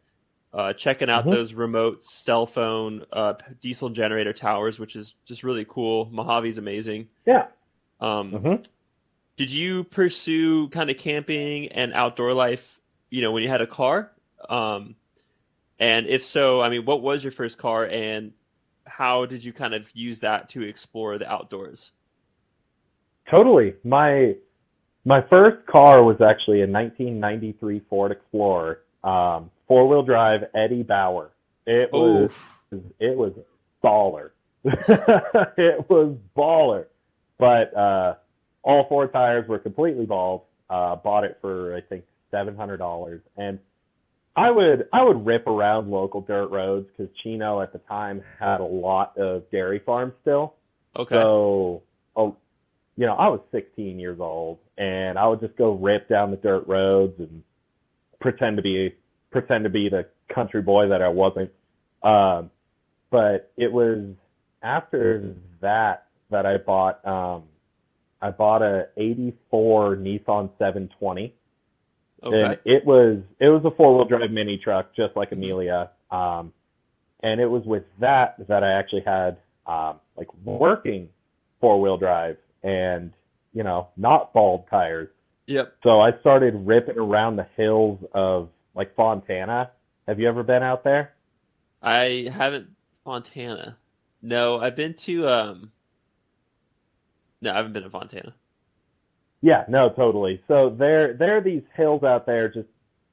uh, checking out Mhm. those remote cell phone uh, diesel generator towers, which is just really cool. Mojave's amazing. Yeah. Um, hmm Did you pursue kind of camping and outdoor life, you know, when you had a car? Um, and if so, I mean, what was your first car and how did you kind of use that to explore the outdoors? Totally. My my first car was actually a 1993 Ford Explorer, um, four wheel drive Eddie Bauer. It was it was baller. it was baller. But uh, all four tires were completely bald. Uh, bought it for I think seven hundred dollars, and I would I would rip around local dirt roads because Chino at the time had a lot of dairy farms still. okay. So, oh, you know, I was 16 years old, and I would just go rip down the dirt roads and pretend to be pretend to be the country boy that I wasn't. Um, but it was after that that I bought um, I bought a '84 Nissan 720 and it was it was a four wheel drive mini truck, just like Amelia. Um, and it was with that that I actually had um, like working four wheel drive and you know not bald tires. Yep. So I started ripping around the hills of like Fontana. Have you ever been out there? I haven't Fontana. No, I've been to um No, I haven't been to Fontana. Yeah, no, totally. So there there are these hills out there just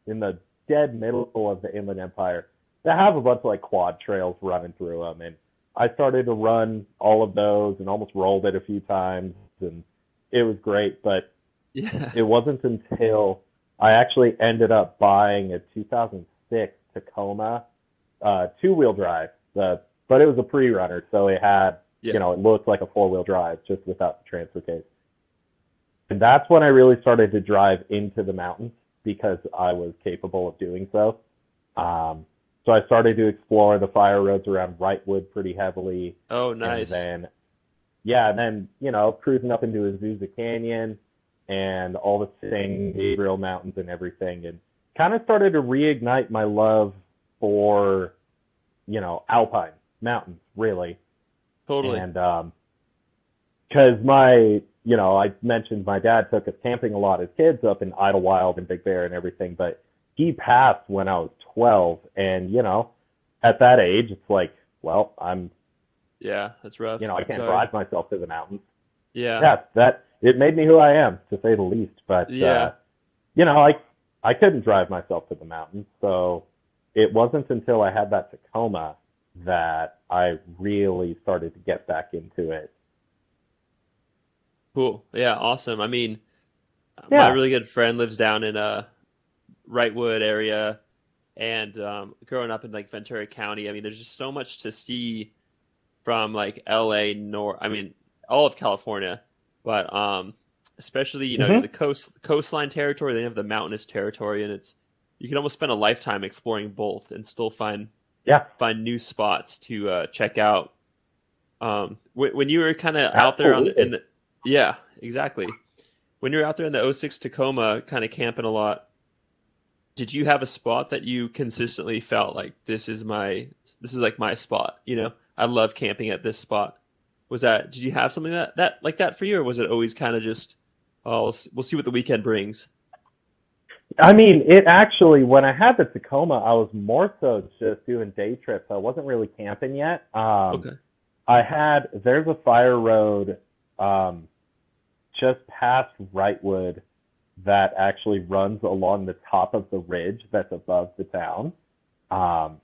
in the dead middle of the Inland Empire that have a bunch of like quad trails running through them and I started to run all of those and almost rolled it a few times and it was great, but Yeah. it wasn't until I actually ended up buying a 2006 Tacoma uh two-wheel drive. The but it was a pre-runner, so it had Yeah. you know, it looked like a four-wheel drive just without the transfer case. And that's when I really started to drive into the mountains because I was capable of doing so. Um, so I started to explore the fire roads around Wrightwood pretty heavily. Oh, nice. And then, yeah, and then, you know, cruising up into Azusa Canyon and all the San Gabriel Mountains and everything. And kind of started to reignite my love for, you know, alpine mountains, really. Totally. And um 'cause my, you know, I mentioned my dad took us camping a lot as kids up in Idyllwild and Big Bear and everything, but he passed when I was 12. And, you know, at that age, it's like, well, I'm, Yeah, that's rough. you know, I can't Sorry. drive myself to the mountains. Yeah. Yeah, that, it made me who I am, to say the least. But, Yeah. uh, you know, I, I couldn't drive myself to the mountains. So it wasn't until I had that Tacoma that I really started to get back into it. Cool. Yeah, awesome. I mean, my really good friend lives down in uh Wrightwood area and um growing up in like Ventura County, I mean, there's just so much to see from like LA north, I mean, all of California, but um especially, you know, Mhm. the coast coastline territory, they have the mountainous territory and it's you can almost spend a lifetime exploring both and still find Yeah. find new spots to uh check out. Um, when, when you were kind of out there on the, in the, yeah, exactly. When you were out there in the 06 Tacoma, kind of camping a lot, did you have a spot that you consistently felt like this is my, this is like my spot? You know, I love camping at this spot. Was that? Did you have something that that like that for you, or was it always kind of just, oh, we'll see, we'll see what the weekend brings? I mean, it actually, when I had the Tacoma, I was more so just doing day trips. I wasn't really camping yet. Um, Okay. I had, there's a fire road um, just past Wrightwood that actually runs along the top of the ridge that's above the town. Um,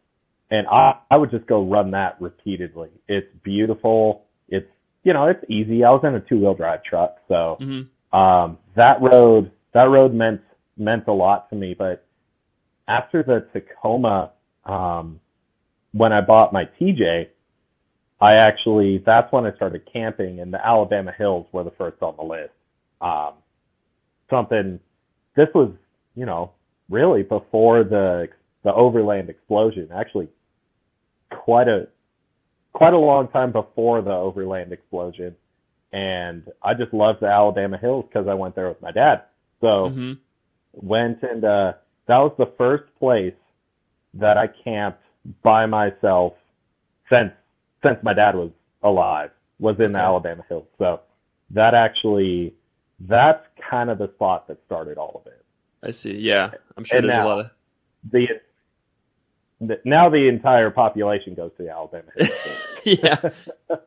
and I, I would just go run that repeatedly. It's beautiful. It's, you know, it's easy. I was in a two wheel drive truck. So, hmm um, that road that road meant meant a lot to me. But after the Tacoma, um, when I bought my TJ, I actually that's when I started camping, and the Alabama Hills were the first on the list. Um, something this was you know really before the the overland explosion. Actually, quite a quite a long time before the overland explosion and I just loved the Alabama Hills because I went there with my dad. So hmm went and uh, that was the first place that I camped by myself since since my dad was alive was in the Alabama Hills. So that actually that's kind of the spot that started all of it. I see. Yeah, I'm sure And there's now- a lot of. The, the now the entire population goes to the Alabama yeah,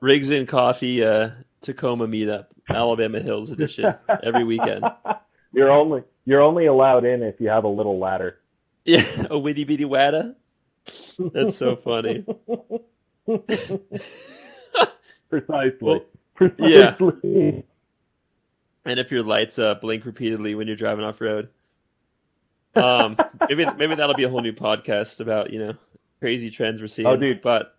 Riggs and Coffee uh, Tacoma meetup, Alabama Hills edition every weekend. You're only you're only allowed in if you have a little ladder. Yeah, a witty bitty wada. That's so funny. Precisely. Well, Precisely. And if your lights uh, blink repeatedly when you're driving off road, um, maybe maybe that'll be a whole new podcast about you know crazy trends we're seeing. Oh, dude. but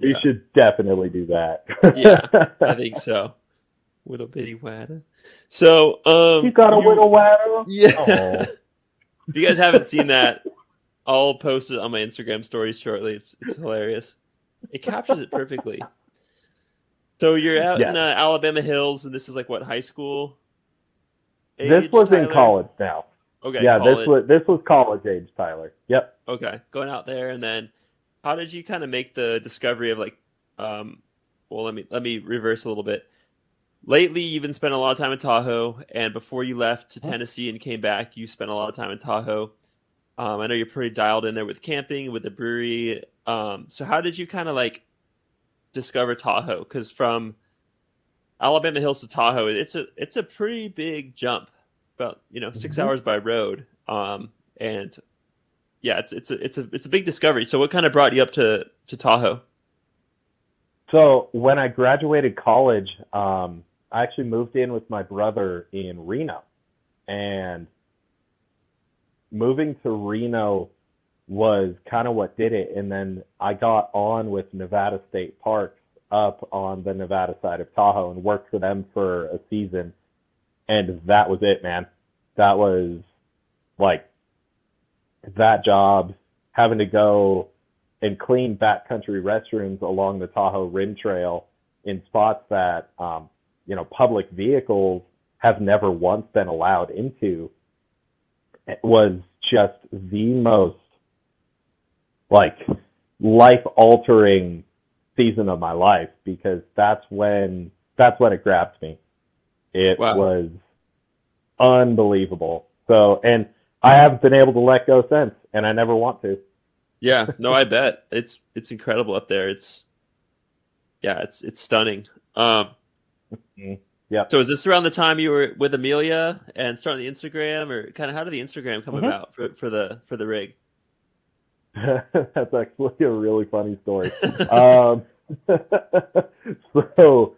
You Yeah. should definitely do that. Yeah, I think so. Little bitty wada. So um, you got a you- little ladder? Yeah. If you guys haven't seen that, I'll post it on my Instagram stories shortly. It's it's hilarious. It captures it perfectly. So you're out in uh, Alabama Hills, and this is like what high school? This age, was in college now. Okay, yeah, college. this was this was college age, Tyler. Yep. Okay, going out there, and then how did you kind of make the discovery of like, um, well, let me let me reverse a little bit. Lately, you've been spending a lot of time in Tahoe, and before you left to. Tennessee and came back, you spent a lot of time in Tahoe. Um, I know you're pretty dialed in there with camping, with the brewery. Um, so how did you kind of like discover Tahoe? Because from Alabama Hills to Tahoe, it's a it's a pretty big jump, about you know 6 Mhm. hours by road. Um, and yeah, it's it's a it's a it's a big discovery. So what kind of brought you up to to Tahoe? So when I graduated college, um, I actually moved in with my brother in Reno, and moving to Reno was kind of what did it. And then I got on with Nevada State Parks up on the Nevada side of Tahoe and worked for them for a season, and that was it, man. That was like that job having to go and clean backcountry restrooms along the Tahoe Rim Trail in spots that um, you know public vehicles have never once been allowed into It was just the most like life altering season of my life because that's when that's when it grabbed me. It Wow. was unbelievable. So and I haven't been able to let go since and I never want to. Yeah, no, I bet it's it's incredible up there. It's yeah, it's it's stunning. Um, Mhm. Yep. So is this around the time you were with Amelia and starting the Instagram, or kind of how did the Instagram come Mhm. about for for the for the rig? That's actually a really funny story. um, so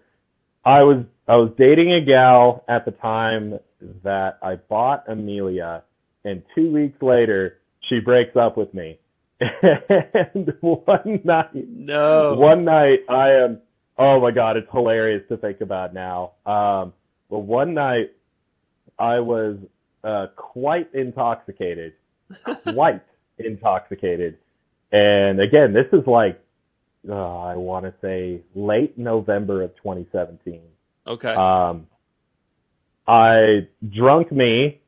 I was I was dating a gal at the time that I bought Amelia, and two weeks later she breaks up with me. And one night, no. one night I am. Oh my god, it's hilarious to think about now. Um, but one night I was uh, quite intoxicated, quite intoxicated, and again, this is like uh, I want to say late November of 2017. Okay. Um, I drunk me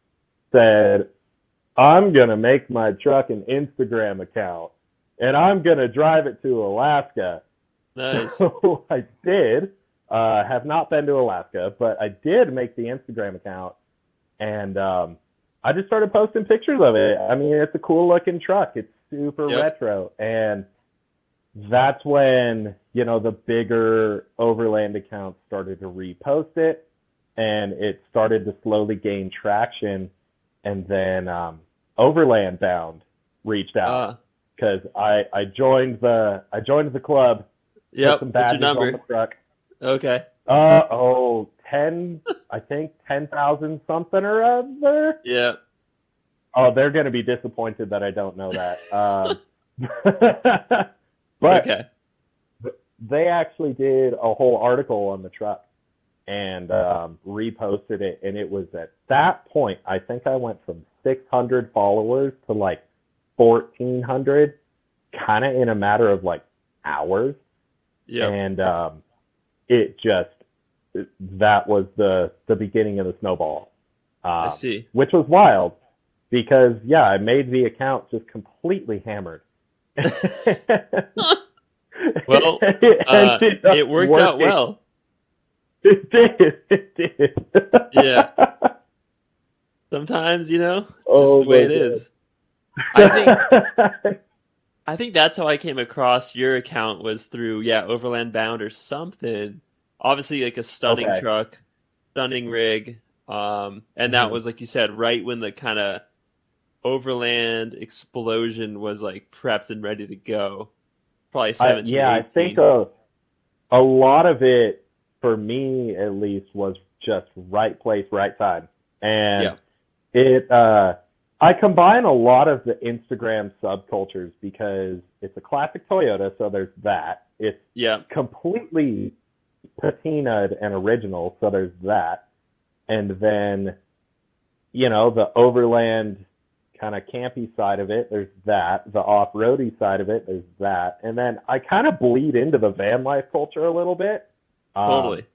said, I'm gonna make my truck an Instagram account, and I'm gonna drive it to Alaska. nice. So I did. Uh, have not been to Alaska, but I did make the Instagram account, and um, I just started posting pictures of it. I mean, it's a cool looking truck. It's super Yep. retro, and that's when you know the bigger overland accounts started to repost it, and it started to slowly gain traction. And then um, Overland Bound reached out Uh, because I I joined the I joined the club. yep. some badges on the truck. Okay. Uh oh, ten. I think ten thousand something or other. Yeah. Oh, they're gonna be disappointed that I don't know that. Um, but okay. they actually did a whole article on the truck and um, reposted it, and it was at that point I think I went from 600 followers to like 1,400, kind of in a matter of like hours. Yeah. and um, it just that was the the beginning of the snowball, I um, see. which was wild because yeah, I made the account just completely hammered. Well, It Uh, up it worked out well. It did. It did. Yeah. Sometimes, you know, just Oh, the way it is. I think I think that's how I came across your account was through yeah Overland Bound or something. Obviously, like a stunning Okay. truck, stunning rig, um, and that Mhm. was like you said, right when the kind of Overland explosion was like prepped and ready to go. Probably I, seventeen. yeah, I think a, a lot of it, for me at least, was just right place, right time. And Yeah. it, uh, I combine a lot of the Instagram subcultures because it's a classic Toyota, so there's that. It's yeah, completely patinaed and original, so there's that. And then, you know, the overland kind of campy side of it, there's that. The off roady side of it, there's that. And then I kind of bleed into the van life culture a little bit. Um, totally.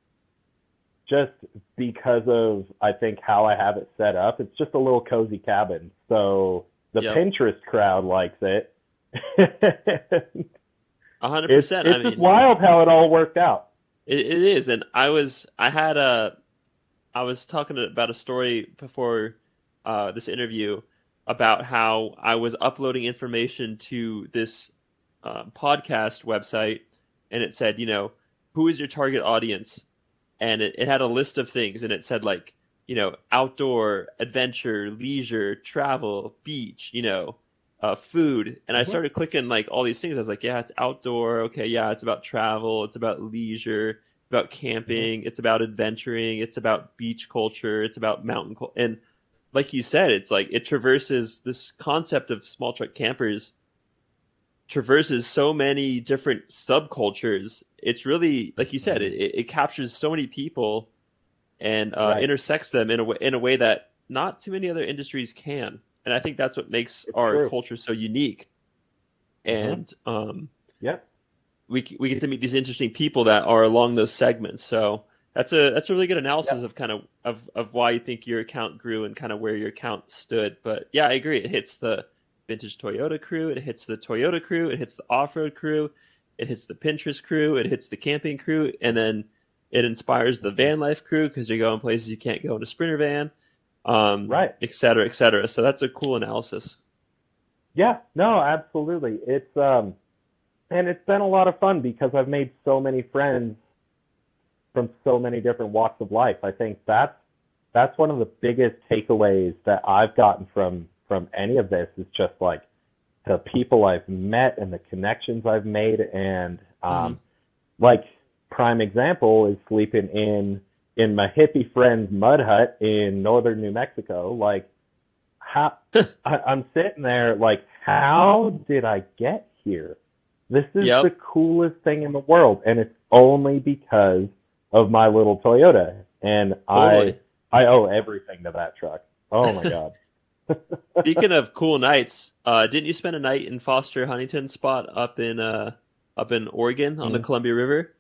Just because of, I think, how I have it set up. It's just a little cozy cabin. So the Yep. Pinterest crowd likes it. A hundred it's percent. it's I just mean, wild how it all worked out. It, it is, and I was I had a I was talking about a story before uh, this interview about how I was uploading information to this uh, podcast website, and it said, you know, who is your target audience, and it, it had a list of things, and it said like, you know, outdoor, adventure, leisure, travel, beach, you know, uh, food, and I Mhm. started clicking like all these things. I was like, yeah, it's outdoor. Okay, yeah, it's about travel. It's about leisure. It's about camping. It's about adventuring. It's about beach culture. It's about mountain culture. And like you said, it's like it traverses this concept of small truck campers traverses so many different subcultures. It's really like you said, it, it, it captures so many people and uh, Right. intersects them in a way in a way that not too many other industries can. And I think that's what makes It's our true. culture so unique. And um, Yep. we we get to meet these interesting people that are along those segments. So that's a that's a really good analysis of kind of, of of why you think your account grew and kind of where your account stood. But yeah, I agree. It hits the vintage Toyota crew. It hits the Toyota crew. It hits the off road crew. It hits the Pinterest crew. It hits the camping crew, and then it inspires the van life crew because you're going places you can't go in a sprinter van, um, Right. et cetera, et cetera. So that's a cool analysis. Yeah, no, absolutely. It's um and it's been a lot of fun because I've made so many friends from so many different walks of life. I think that's that's one of the biggest takeaways that I've gotten from from any of this is just like the people I've met and the connections I've made and um like prime example is sleeping in in my hippie friend's mud hut in northern New Mexico. Like how I, I'm sitting there like, how did I get here? This is Yep. the coolest thing in the world, and it's only because of my little Toyota, and Totally. I I owe everything to that truck. Oh my god. Speaking of cool nights, uh, didn't you spend a night in Foster Huntington's spot up in uh, up in Oregon on the Mhm. Columbia River.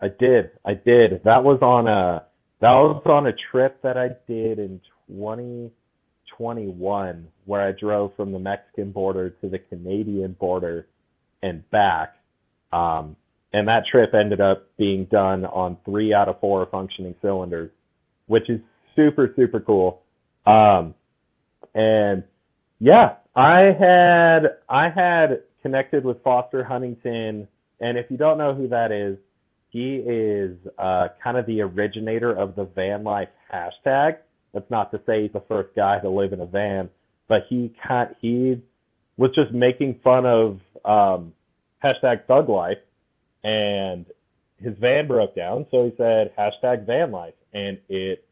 I did. I did. That was on a that was on a trip that I did in 2021 where I drove from the Mexican border to the Canadian border and back. Um, and that trip ended up being done on three out of four functioning cylinders, which is super super cool. Um, and yeah, I had I had connected with Foster Huntington, and if you don't know who that is, he is uh, kind of the originator of the van life hashtag. That's not to say he's the first guy to live in a van, but he he was just making fun of um, hashtag thug life, and his van broke down, so he said hashtag van life, and it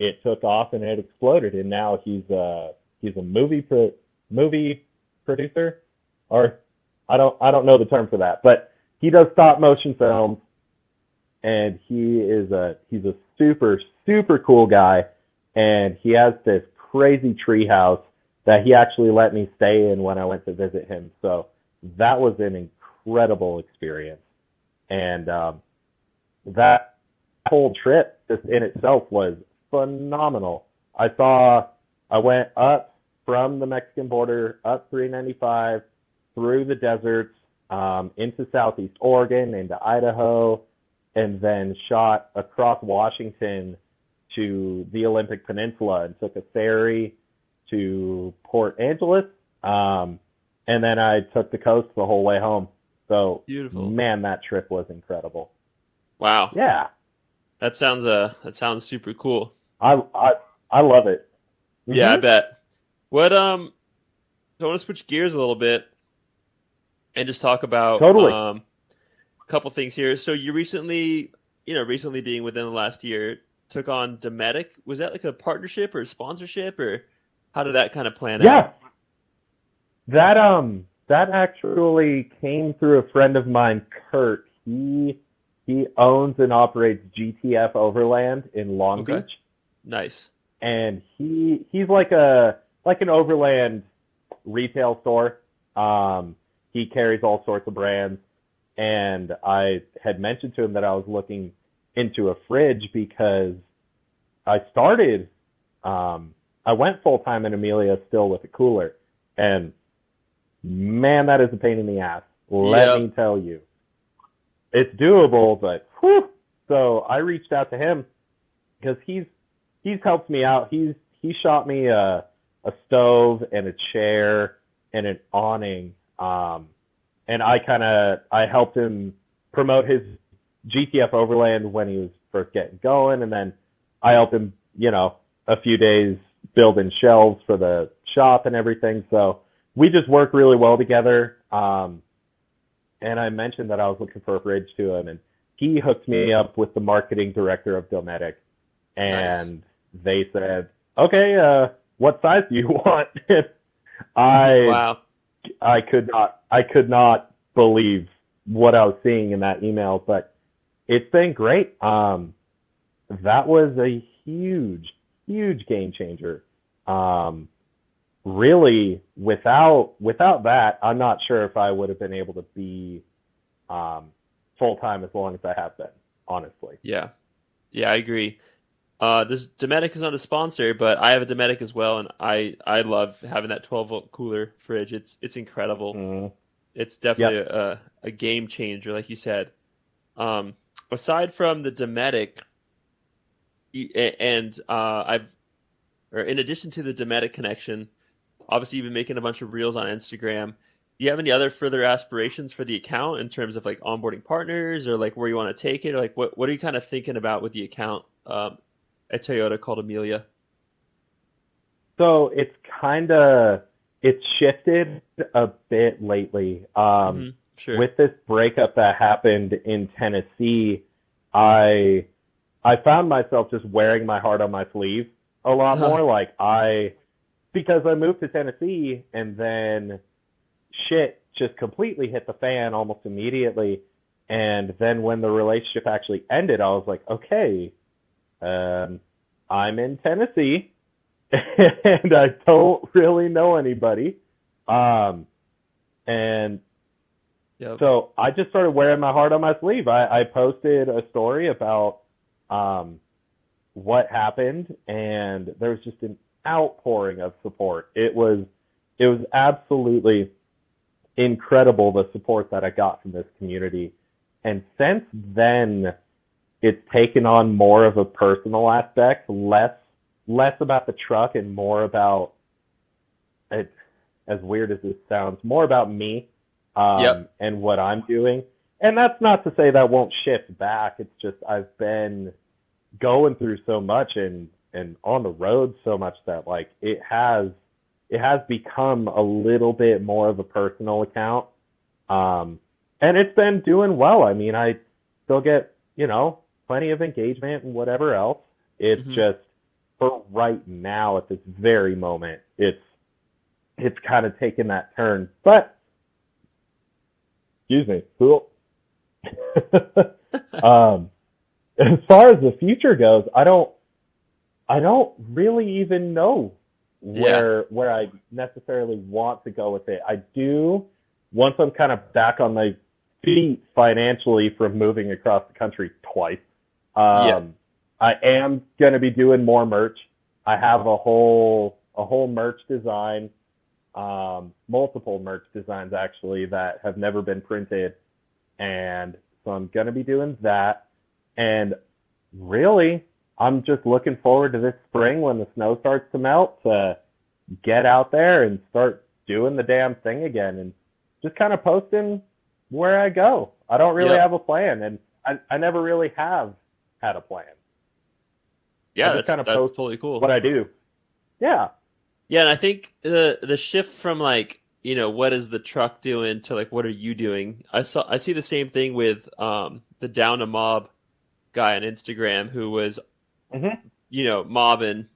it took off and it exploded, and now he's uh he's a movie pro- movie producer, or I don't I don't know the term for that, but he does stop motion films and he is a he's a super super cool guy and he has this crazy tree house that he actually let me stay in when I went to visit him. So that was an incredible experience. And um that whole trip just in itself was phenomenal. I saw I went up from the Mexican border up 395 through the deserts um, into southeast Oregon, into Idaho, and then shot across Washington to the Olympic Peninsula and took a ferry to Port Angeles. Um, and then I took the coast the whole way home. So, Beautiful. man, that trip was incredible. Wow, Yeah, that sounds uh that sounds super cool. I I I love it. Yeah, I Mhm. bet. What um so I want to switch gears a little bit and just talk about Totally. um a couple things here. So you recently, you know, recently being within the last year, took on Dometic. Was that like a partnership or sponsorship or how did that kind of plan out? Yeah. That um that actually came through a friend of mine, Kurt. He he owns and operates GTF Overland in Long Okay. Beach. Nice. And he he's like a like an overland retail store. Um he carries all sorts of brands and I had mentioned to him that I was looking into a fridge because I started um I went full time in Amelia still with a cooler and man that is a pain in the ass. Let Yep. me tell you. It's doable, but whew. So I reached out to him because he's he's helped me out. He's he shot me a a stove and a chair and an awning. Um, and I kind of I helped him promote his GTF Overland when he was first getting going, and then I helped him, you know, a few days building shelves for the shop and everything. So we just work really well together. Um, and I mentioned that I was looking for a fridge to him, and he hooked me up with the marketing director of Dometic, and they said, "Okay, uh, what size do you want?" I Wow. I could not I could not believe what I was seeing in that email, but it's been great. Um, that was a huge, huge game changer. Um, really, without without that, I'm not sure if I would have been able to be um, full time as long as I have been. Honestly, Yeah. Yeah, I agree. Uh, this Dometic is not a sponsor, but I have a Dometic as well, and I, I love having that 12 volt cooler fridge. It's it's incredible. Mm, It's definitely a, a game changer, like you said. Um, aside from the Dometic, and uh, I've, or in addition to the Dometic connection, obviously you've been making a bunch of reels on Instagram. Do you have any other further aspirations for the account in terms of like onboarding partners or like where you want to take it? Or like what what are you kind of thinking about with the account um, at Toyota called Amelia? so it's kind of it's shifted a bit lately. Um, Mhm, Sure. with this breakup that happened in Tennessee, I I found myself just wearing my heart on my sleeve a lot Huh. more. Like I because I moved to Tennessee and then shit just completely hit the fan almost immediately. And then when the relationship actually ended, I was like, okay, um, I'm in Tennessee and I don't really know anybody. Um, and Yep. So I just started wearing my heart on my sleeve. I, I posted a story about um, what happened, and there was just an outpouring of support. It was it was absolutely incredible the support that I got from this community. And since then, it's taken on more of a personal aspect, less less about the truck and more about it. As weird as this sounds, more about me um, Yep. and what I'm doing. And that's not to say that won't shift back. It's just I've been going through so much and and on the road so much that like it has it has become a little bit more of a personal account. Um, and it's been doing well. I mean, I still get, you know, plenty of engagement and whatever else. It's Mhm. just for right now at this very moment, it's it's kind of taken that turn. But excuse me, cool. um, as far as the future goes, I don't I don't really even know where where I necessarily want to go with it. I do once I'm kind of back on my feet financially from moving across the country twice. Um, Yeah. I am going to be doing more merch. I have a whole a whole merch design, um, multiple merch designs actually that have never been printed, and so I'm going to be doing that. And really, I'm just looking forward to this spring when the snow starts to melt to get out there and start doing the damn thing again and just kind of posting where I go. I don't really Yep. have a plan, and I, I never really have had a plan. yeah, that's, kinda that's post totally cool. What I do, yeah, Yeah, and I think the the shift from like you know what is the truck doing to like what are you doing? I saw I see the same thing with um the down a mob guy on Instagram who was Mhm. you know mobbing,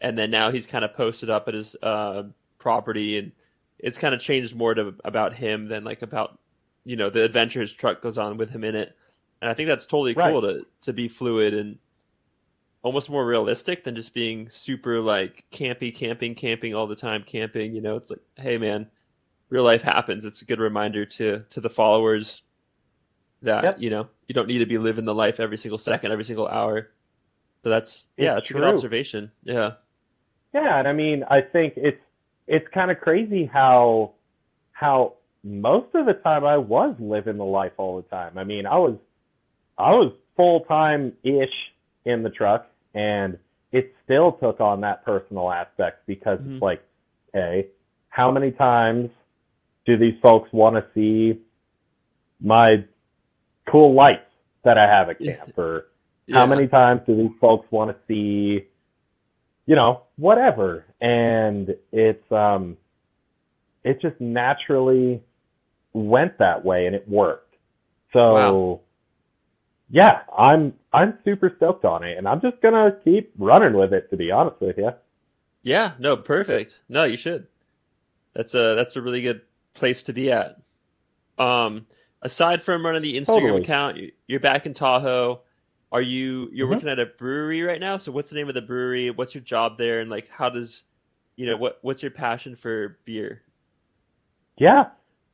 and then now he's kind of posted up at his uh, property, and it's kind of changed more to about him than like about you know the adventure his truck goes on with him in it, and I think that's totally Right. cool to to be fluid and almost more realistic than just being super like campy, camping, camping all the time, camping. You know, it's like, hey man, real life happens. It's a good reminder to to the followers that Yep. you know you don't need to be living the life every single second, every single hour. So that's yeah, It's it's a good observation. Yeah, Yeah, and I mean, I think it's it's kind of crazy how how most of the time I was living the life all the time. I mean, I was I was full time ish in the truck, and it still took on that personal aspect because Mhm. it's like, hey, how many times do these folks want to see my cool lights that I have at camp, or yeah. how many times do these folks want to see you know whatever and it's um it just naturally went that way and it worked so Wow. Yeah i'm i'm super stoked on it and i'm just gonna keep running with it to be honest with you Yeah, no, perfect. No, you should. That's a that's a really good place to be at. Um, aside from running the Instagram Totally. account, you- you're back in Tahoe. Are you you're Mhm. working at a brewery right now? So what's the name of the brewery? What's your job there? And like, how does you know what what's your passion for beer? Yeah.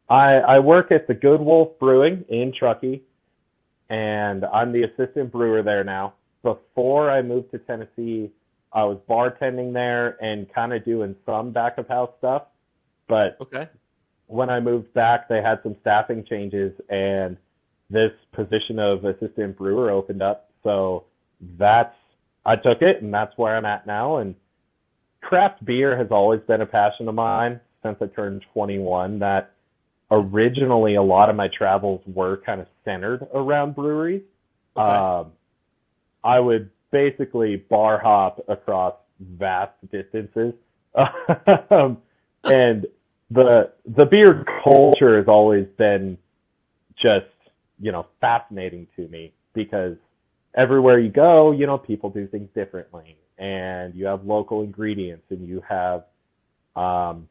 I, I work at the Good Wolf Brewing in Truckee, and I'm the assistant brewer there now. Before I moved to Tennessee, I was bartending there and kind of doing some back of house stuff. But Okay. when I moved back, they had some staffing changes, and this position of assistant brewer opened up. So that's I took it, and that's where I'm at now. And craft beer has always been a passion of mine since I turned 21. That originally a lot of my travels were kind of centered around breweries. Okay. Um, I would basically bar hop across vast distances. um, and the the beer culture has always been just you know fascinating to me because everywhere you go, you know people do things differently, and you have local ingredients, and you have um,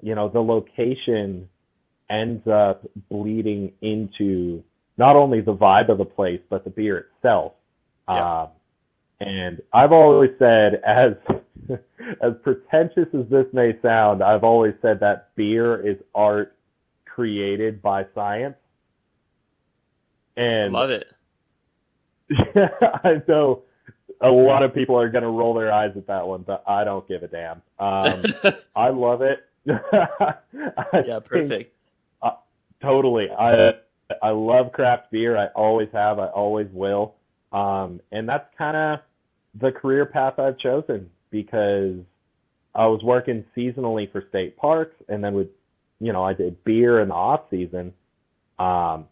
you know the location ends up bleeding into not only the vibe of the place but the beer itself. Yeah. Um, and I've always said, as as pretentious as this may sound, I've always said that beer is art created by science. And I Love it. I know a lot of people are going to roll their eyes at that one, but I don't give a damn. Um, I love it. Yeah, perfect. Totally. I I love craft beer. I always have. I always will. Um, and that's kind of the career path I've chosen because I was working seasonally for state parks, and then with, you know, I did beer in the off season. Um,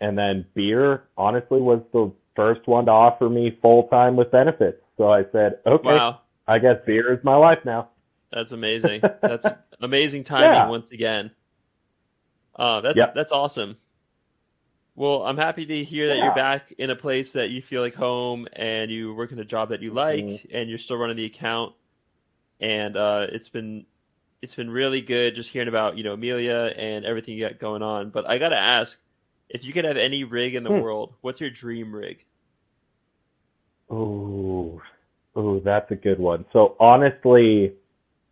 and then beer, honestly, was the first one to offer me full time with benefits. So I said, okay, Wow. I guess beer is my life now. That's amazing. That's amazing timing Yeah. once again. Uh, that's Yep. that's awesome. Well, I'm happy to hear that Yeah. you're back in a place that you feel like home, and you work in a job that you like, Mhm. and you're still running the account. And uh, it's been it's been really good just hearing about you know Amelia and everything you got going on. But I gotta ask, if you could have any rig in the Hmm. world, what's your dream rig? Oh, oh, that's a good one. So honestly,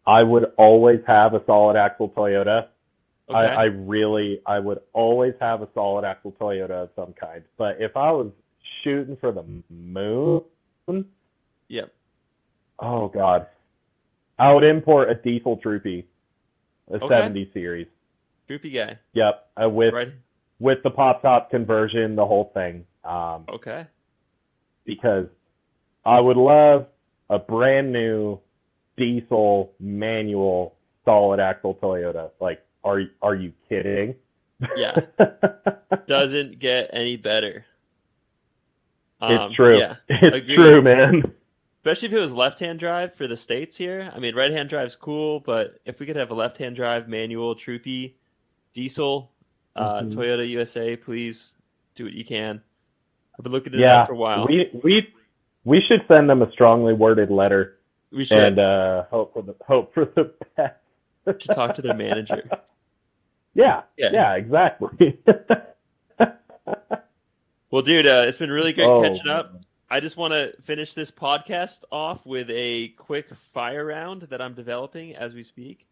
I would always have a solid axle Toyota. Okay. I, I really, I would always have a solid axle Toyota of some kind. But if I was shooting for the moon, Yep. oh god, I would import a diesel Troopy, a Okay. 70 series. Droopy guy. Yep, uh, with Right. with the pop top conversion, the whole thing. Um, Okay. because I would love a brand new diesel manual solid axle Toyota. Like, are are you kidding? Yeah. Doesn't get any better. Um, it's true. Yeah. it's agreed. true, man. Especially if it was left-hand drive for the states here. I mean, right-hand drive's cool, but if we could have a left-hand drive manual Troopy diesel uh, Mhm. Toyota USA, please do what you can. I've been looking at Yeah, that for a while. we we we should send them a strongly worded letter We should, and uh, hope for the hope for the best. should talk to their manager. yeah, Yeah. yeah, exactly. Well, dude, uh, it's been really great Oh, catching up. I just want to finish this podcast off with a quick fire round that I'm developing as we speak.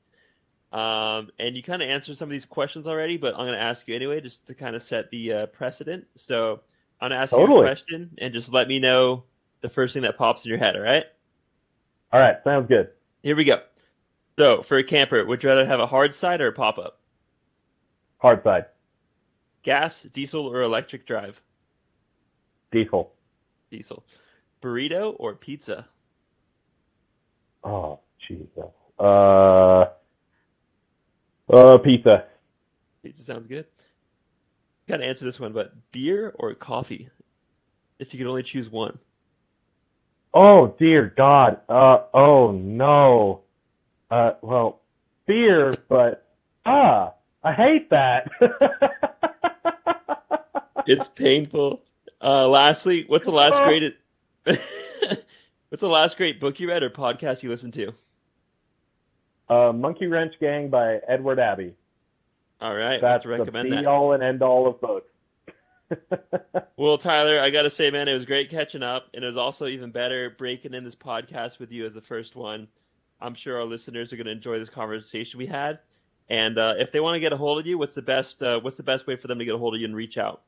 Um, and you kind of answered some of these questions already, but I'm going to ask you anyway, just to kind of set the uh, precedent. So I'm going to ask you a question and just let me know the first thing that pops in your head, all right? All right, sounds good. Here we go. So, for a camper, would you rather have a hard side or a pop up? Hard side, Gas, diesel, or electric drive? diesel. Diesel. Burrito or pizza? Oh, Jesus. Uh, uh, pizza. Pizza sounds good. Got to answer this one, but beer or coffee? If you could only choose one. Oh dear God. Uh oh no. Uh well, beer, but ah, I hate that. It's painful. Uh, lastly, what's the last great? what's the last great book you read or podcast you listened to? uh, Monkey Wrench Gang by Edward Abbey. All right, we'll That's to the be that. all and end all of books. Well, Tyler, I got to say, man, it was great catching up, and it was also even better breaking in this podcast with you as the first one. I'm sure our listeners are going to enjoy this conversation we had. And uh, if they want to get a hold of you, what's the best? Uh, what's the best way for them to get a hold of you and reach out?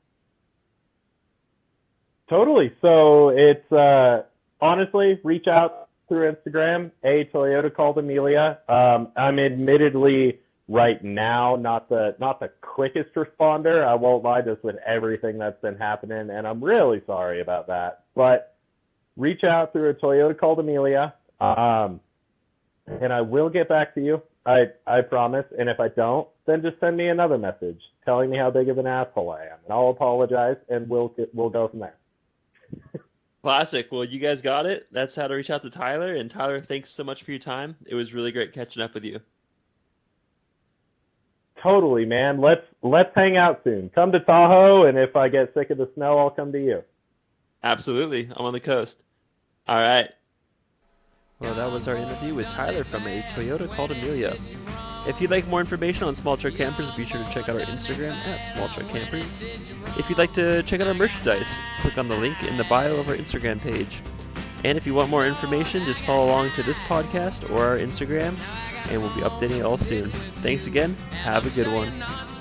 Totally. So it's uh, honestly reach out through Instagram. A Toyota called Amelia. Um, I'm admittedly right now not the not the quickest responder. I won't lie, just with everything that's been happening, and I'm really sorry about that. But reach out through a Toyota called Amelia, um, and I will get back to you. I I promise. And if I don't, then just send me another message telling me how big of an asshole I am, and I'll apologize, and we'll we'll go from there. Classic. Well, you guys got it. That's how to reach out to Tyler. And Tyler, thanks so much for your time. It was really great catching up with you. Totally, man. Let's let's hang out soon. Come to Tahoe, and if I get sick of the snow, I'll come to you. Absolutely. I'm on the coast. All right. Well, that was our interview with Tyler from a Toyota called Amelia. If you'd like more information on Small Truck Campers, be sure to check out our Instagram at Small Truck Campers. If you'd like to check out our merchandise, click on the link in the bio of our Instagram page. And if you want more information, just follow along to this podcast or our Instagram, and we'll be updating it all soon. Thanks again. Have a good one.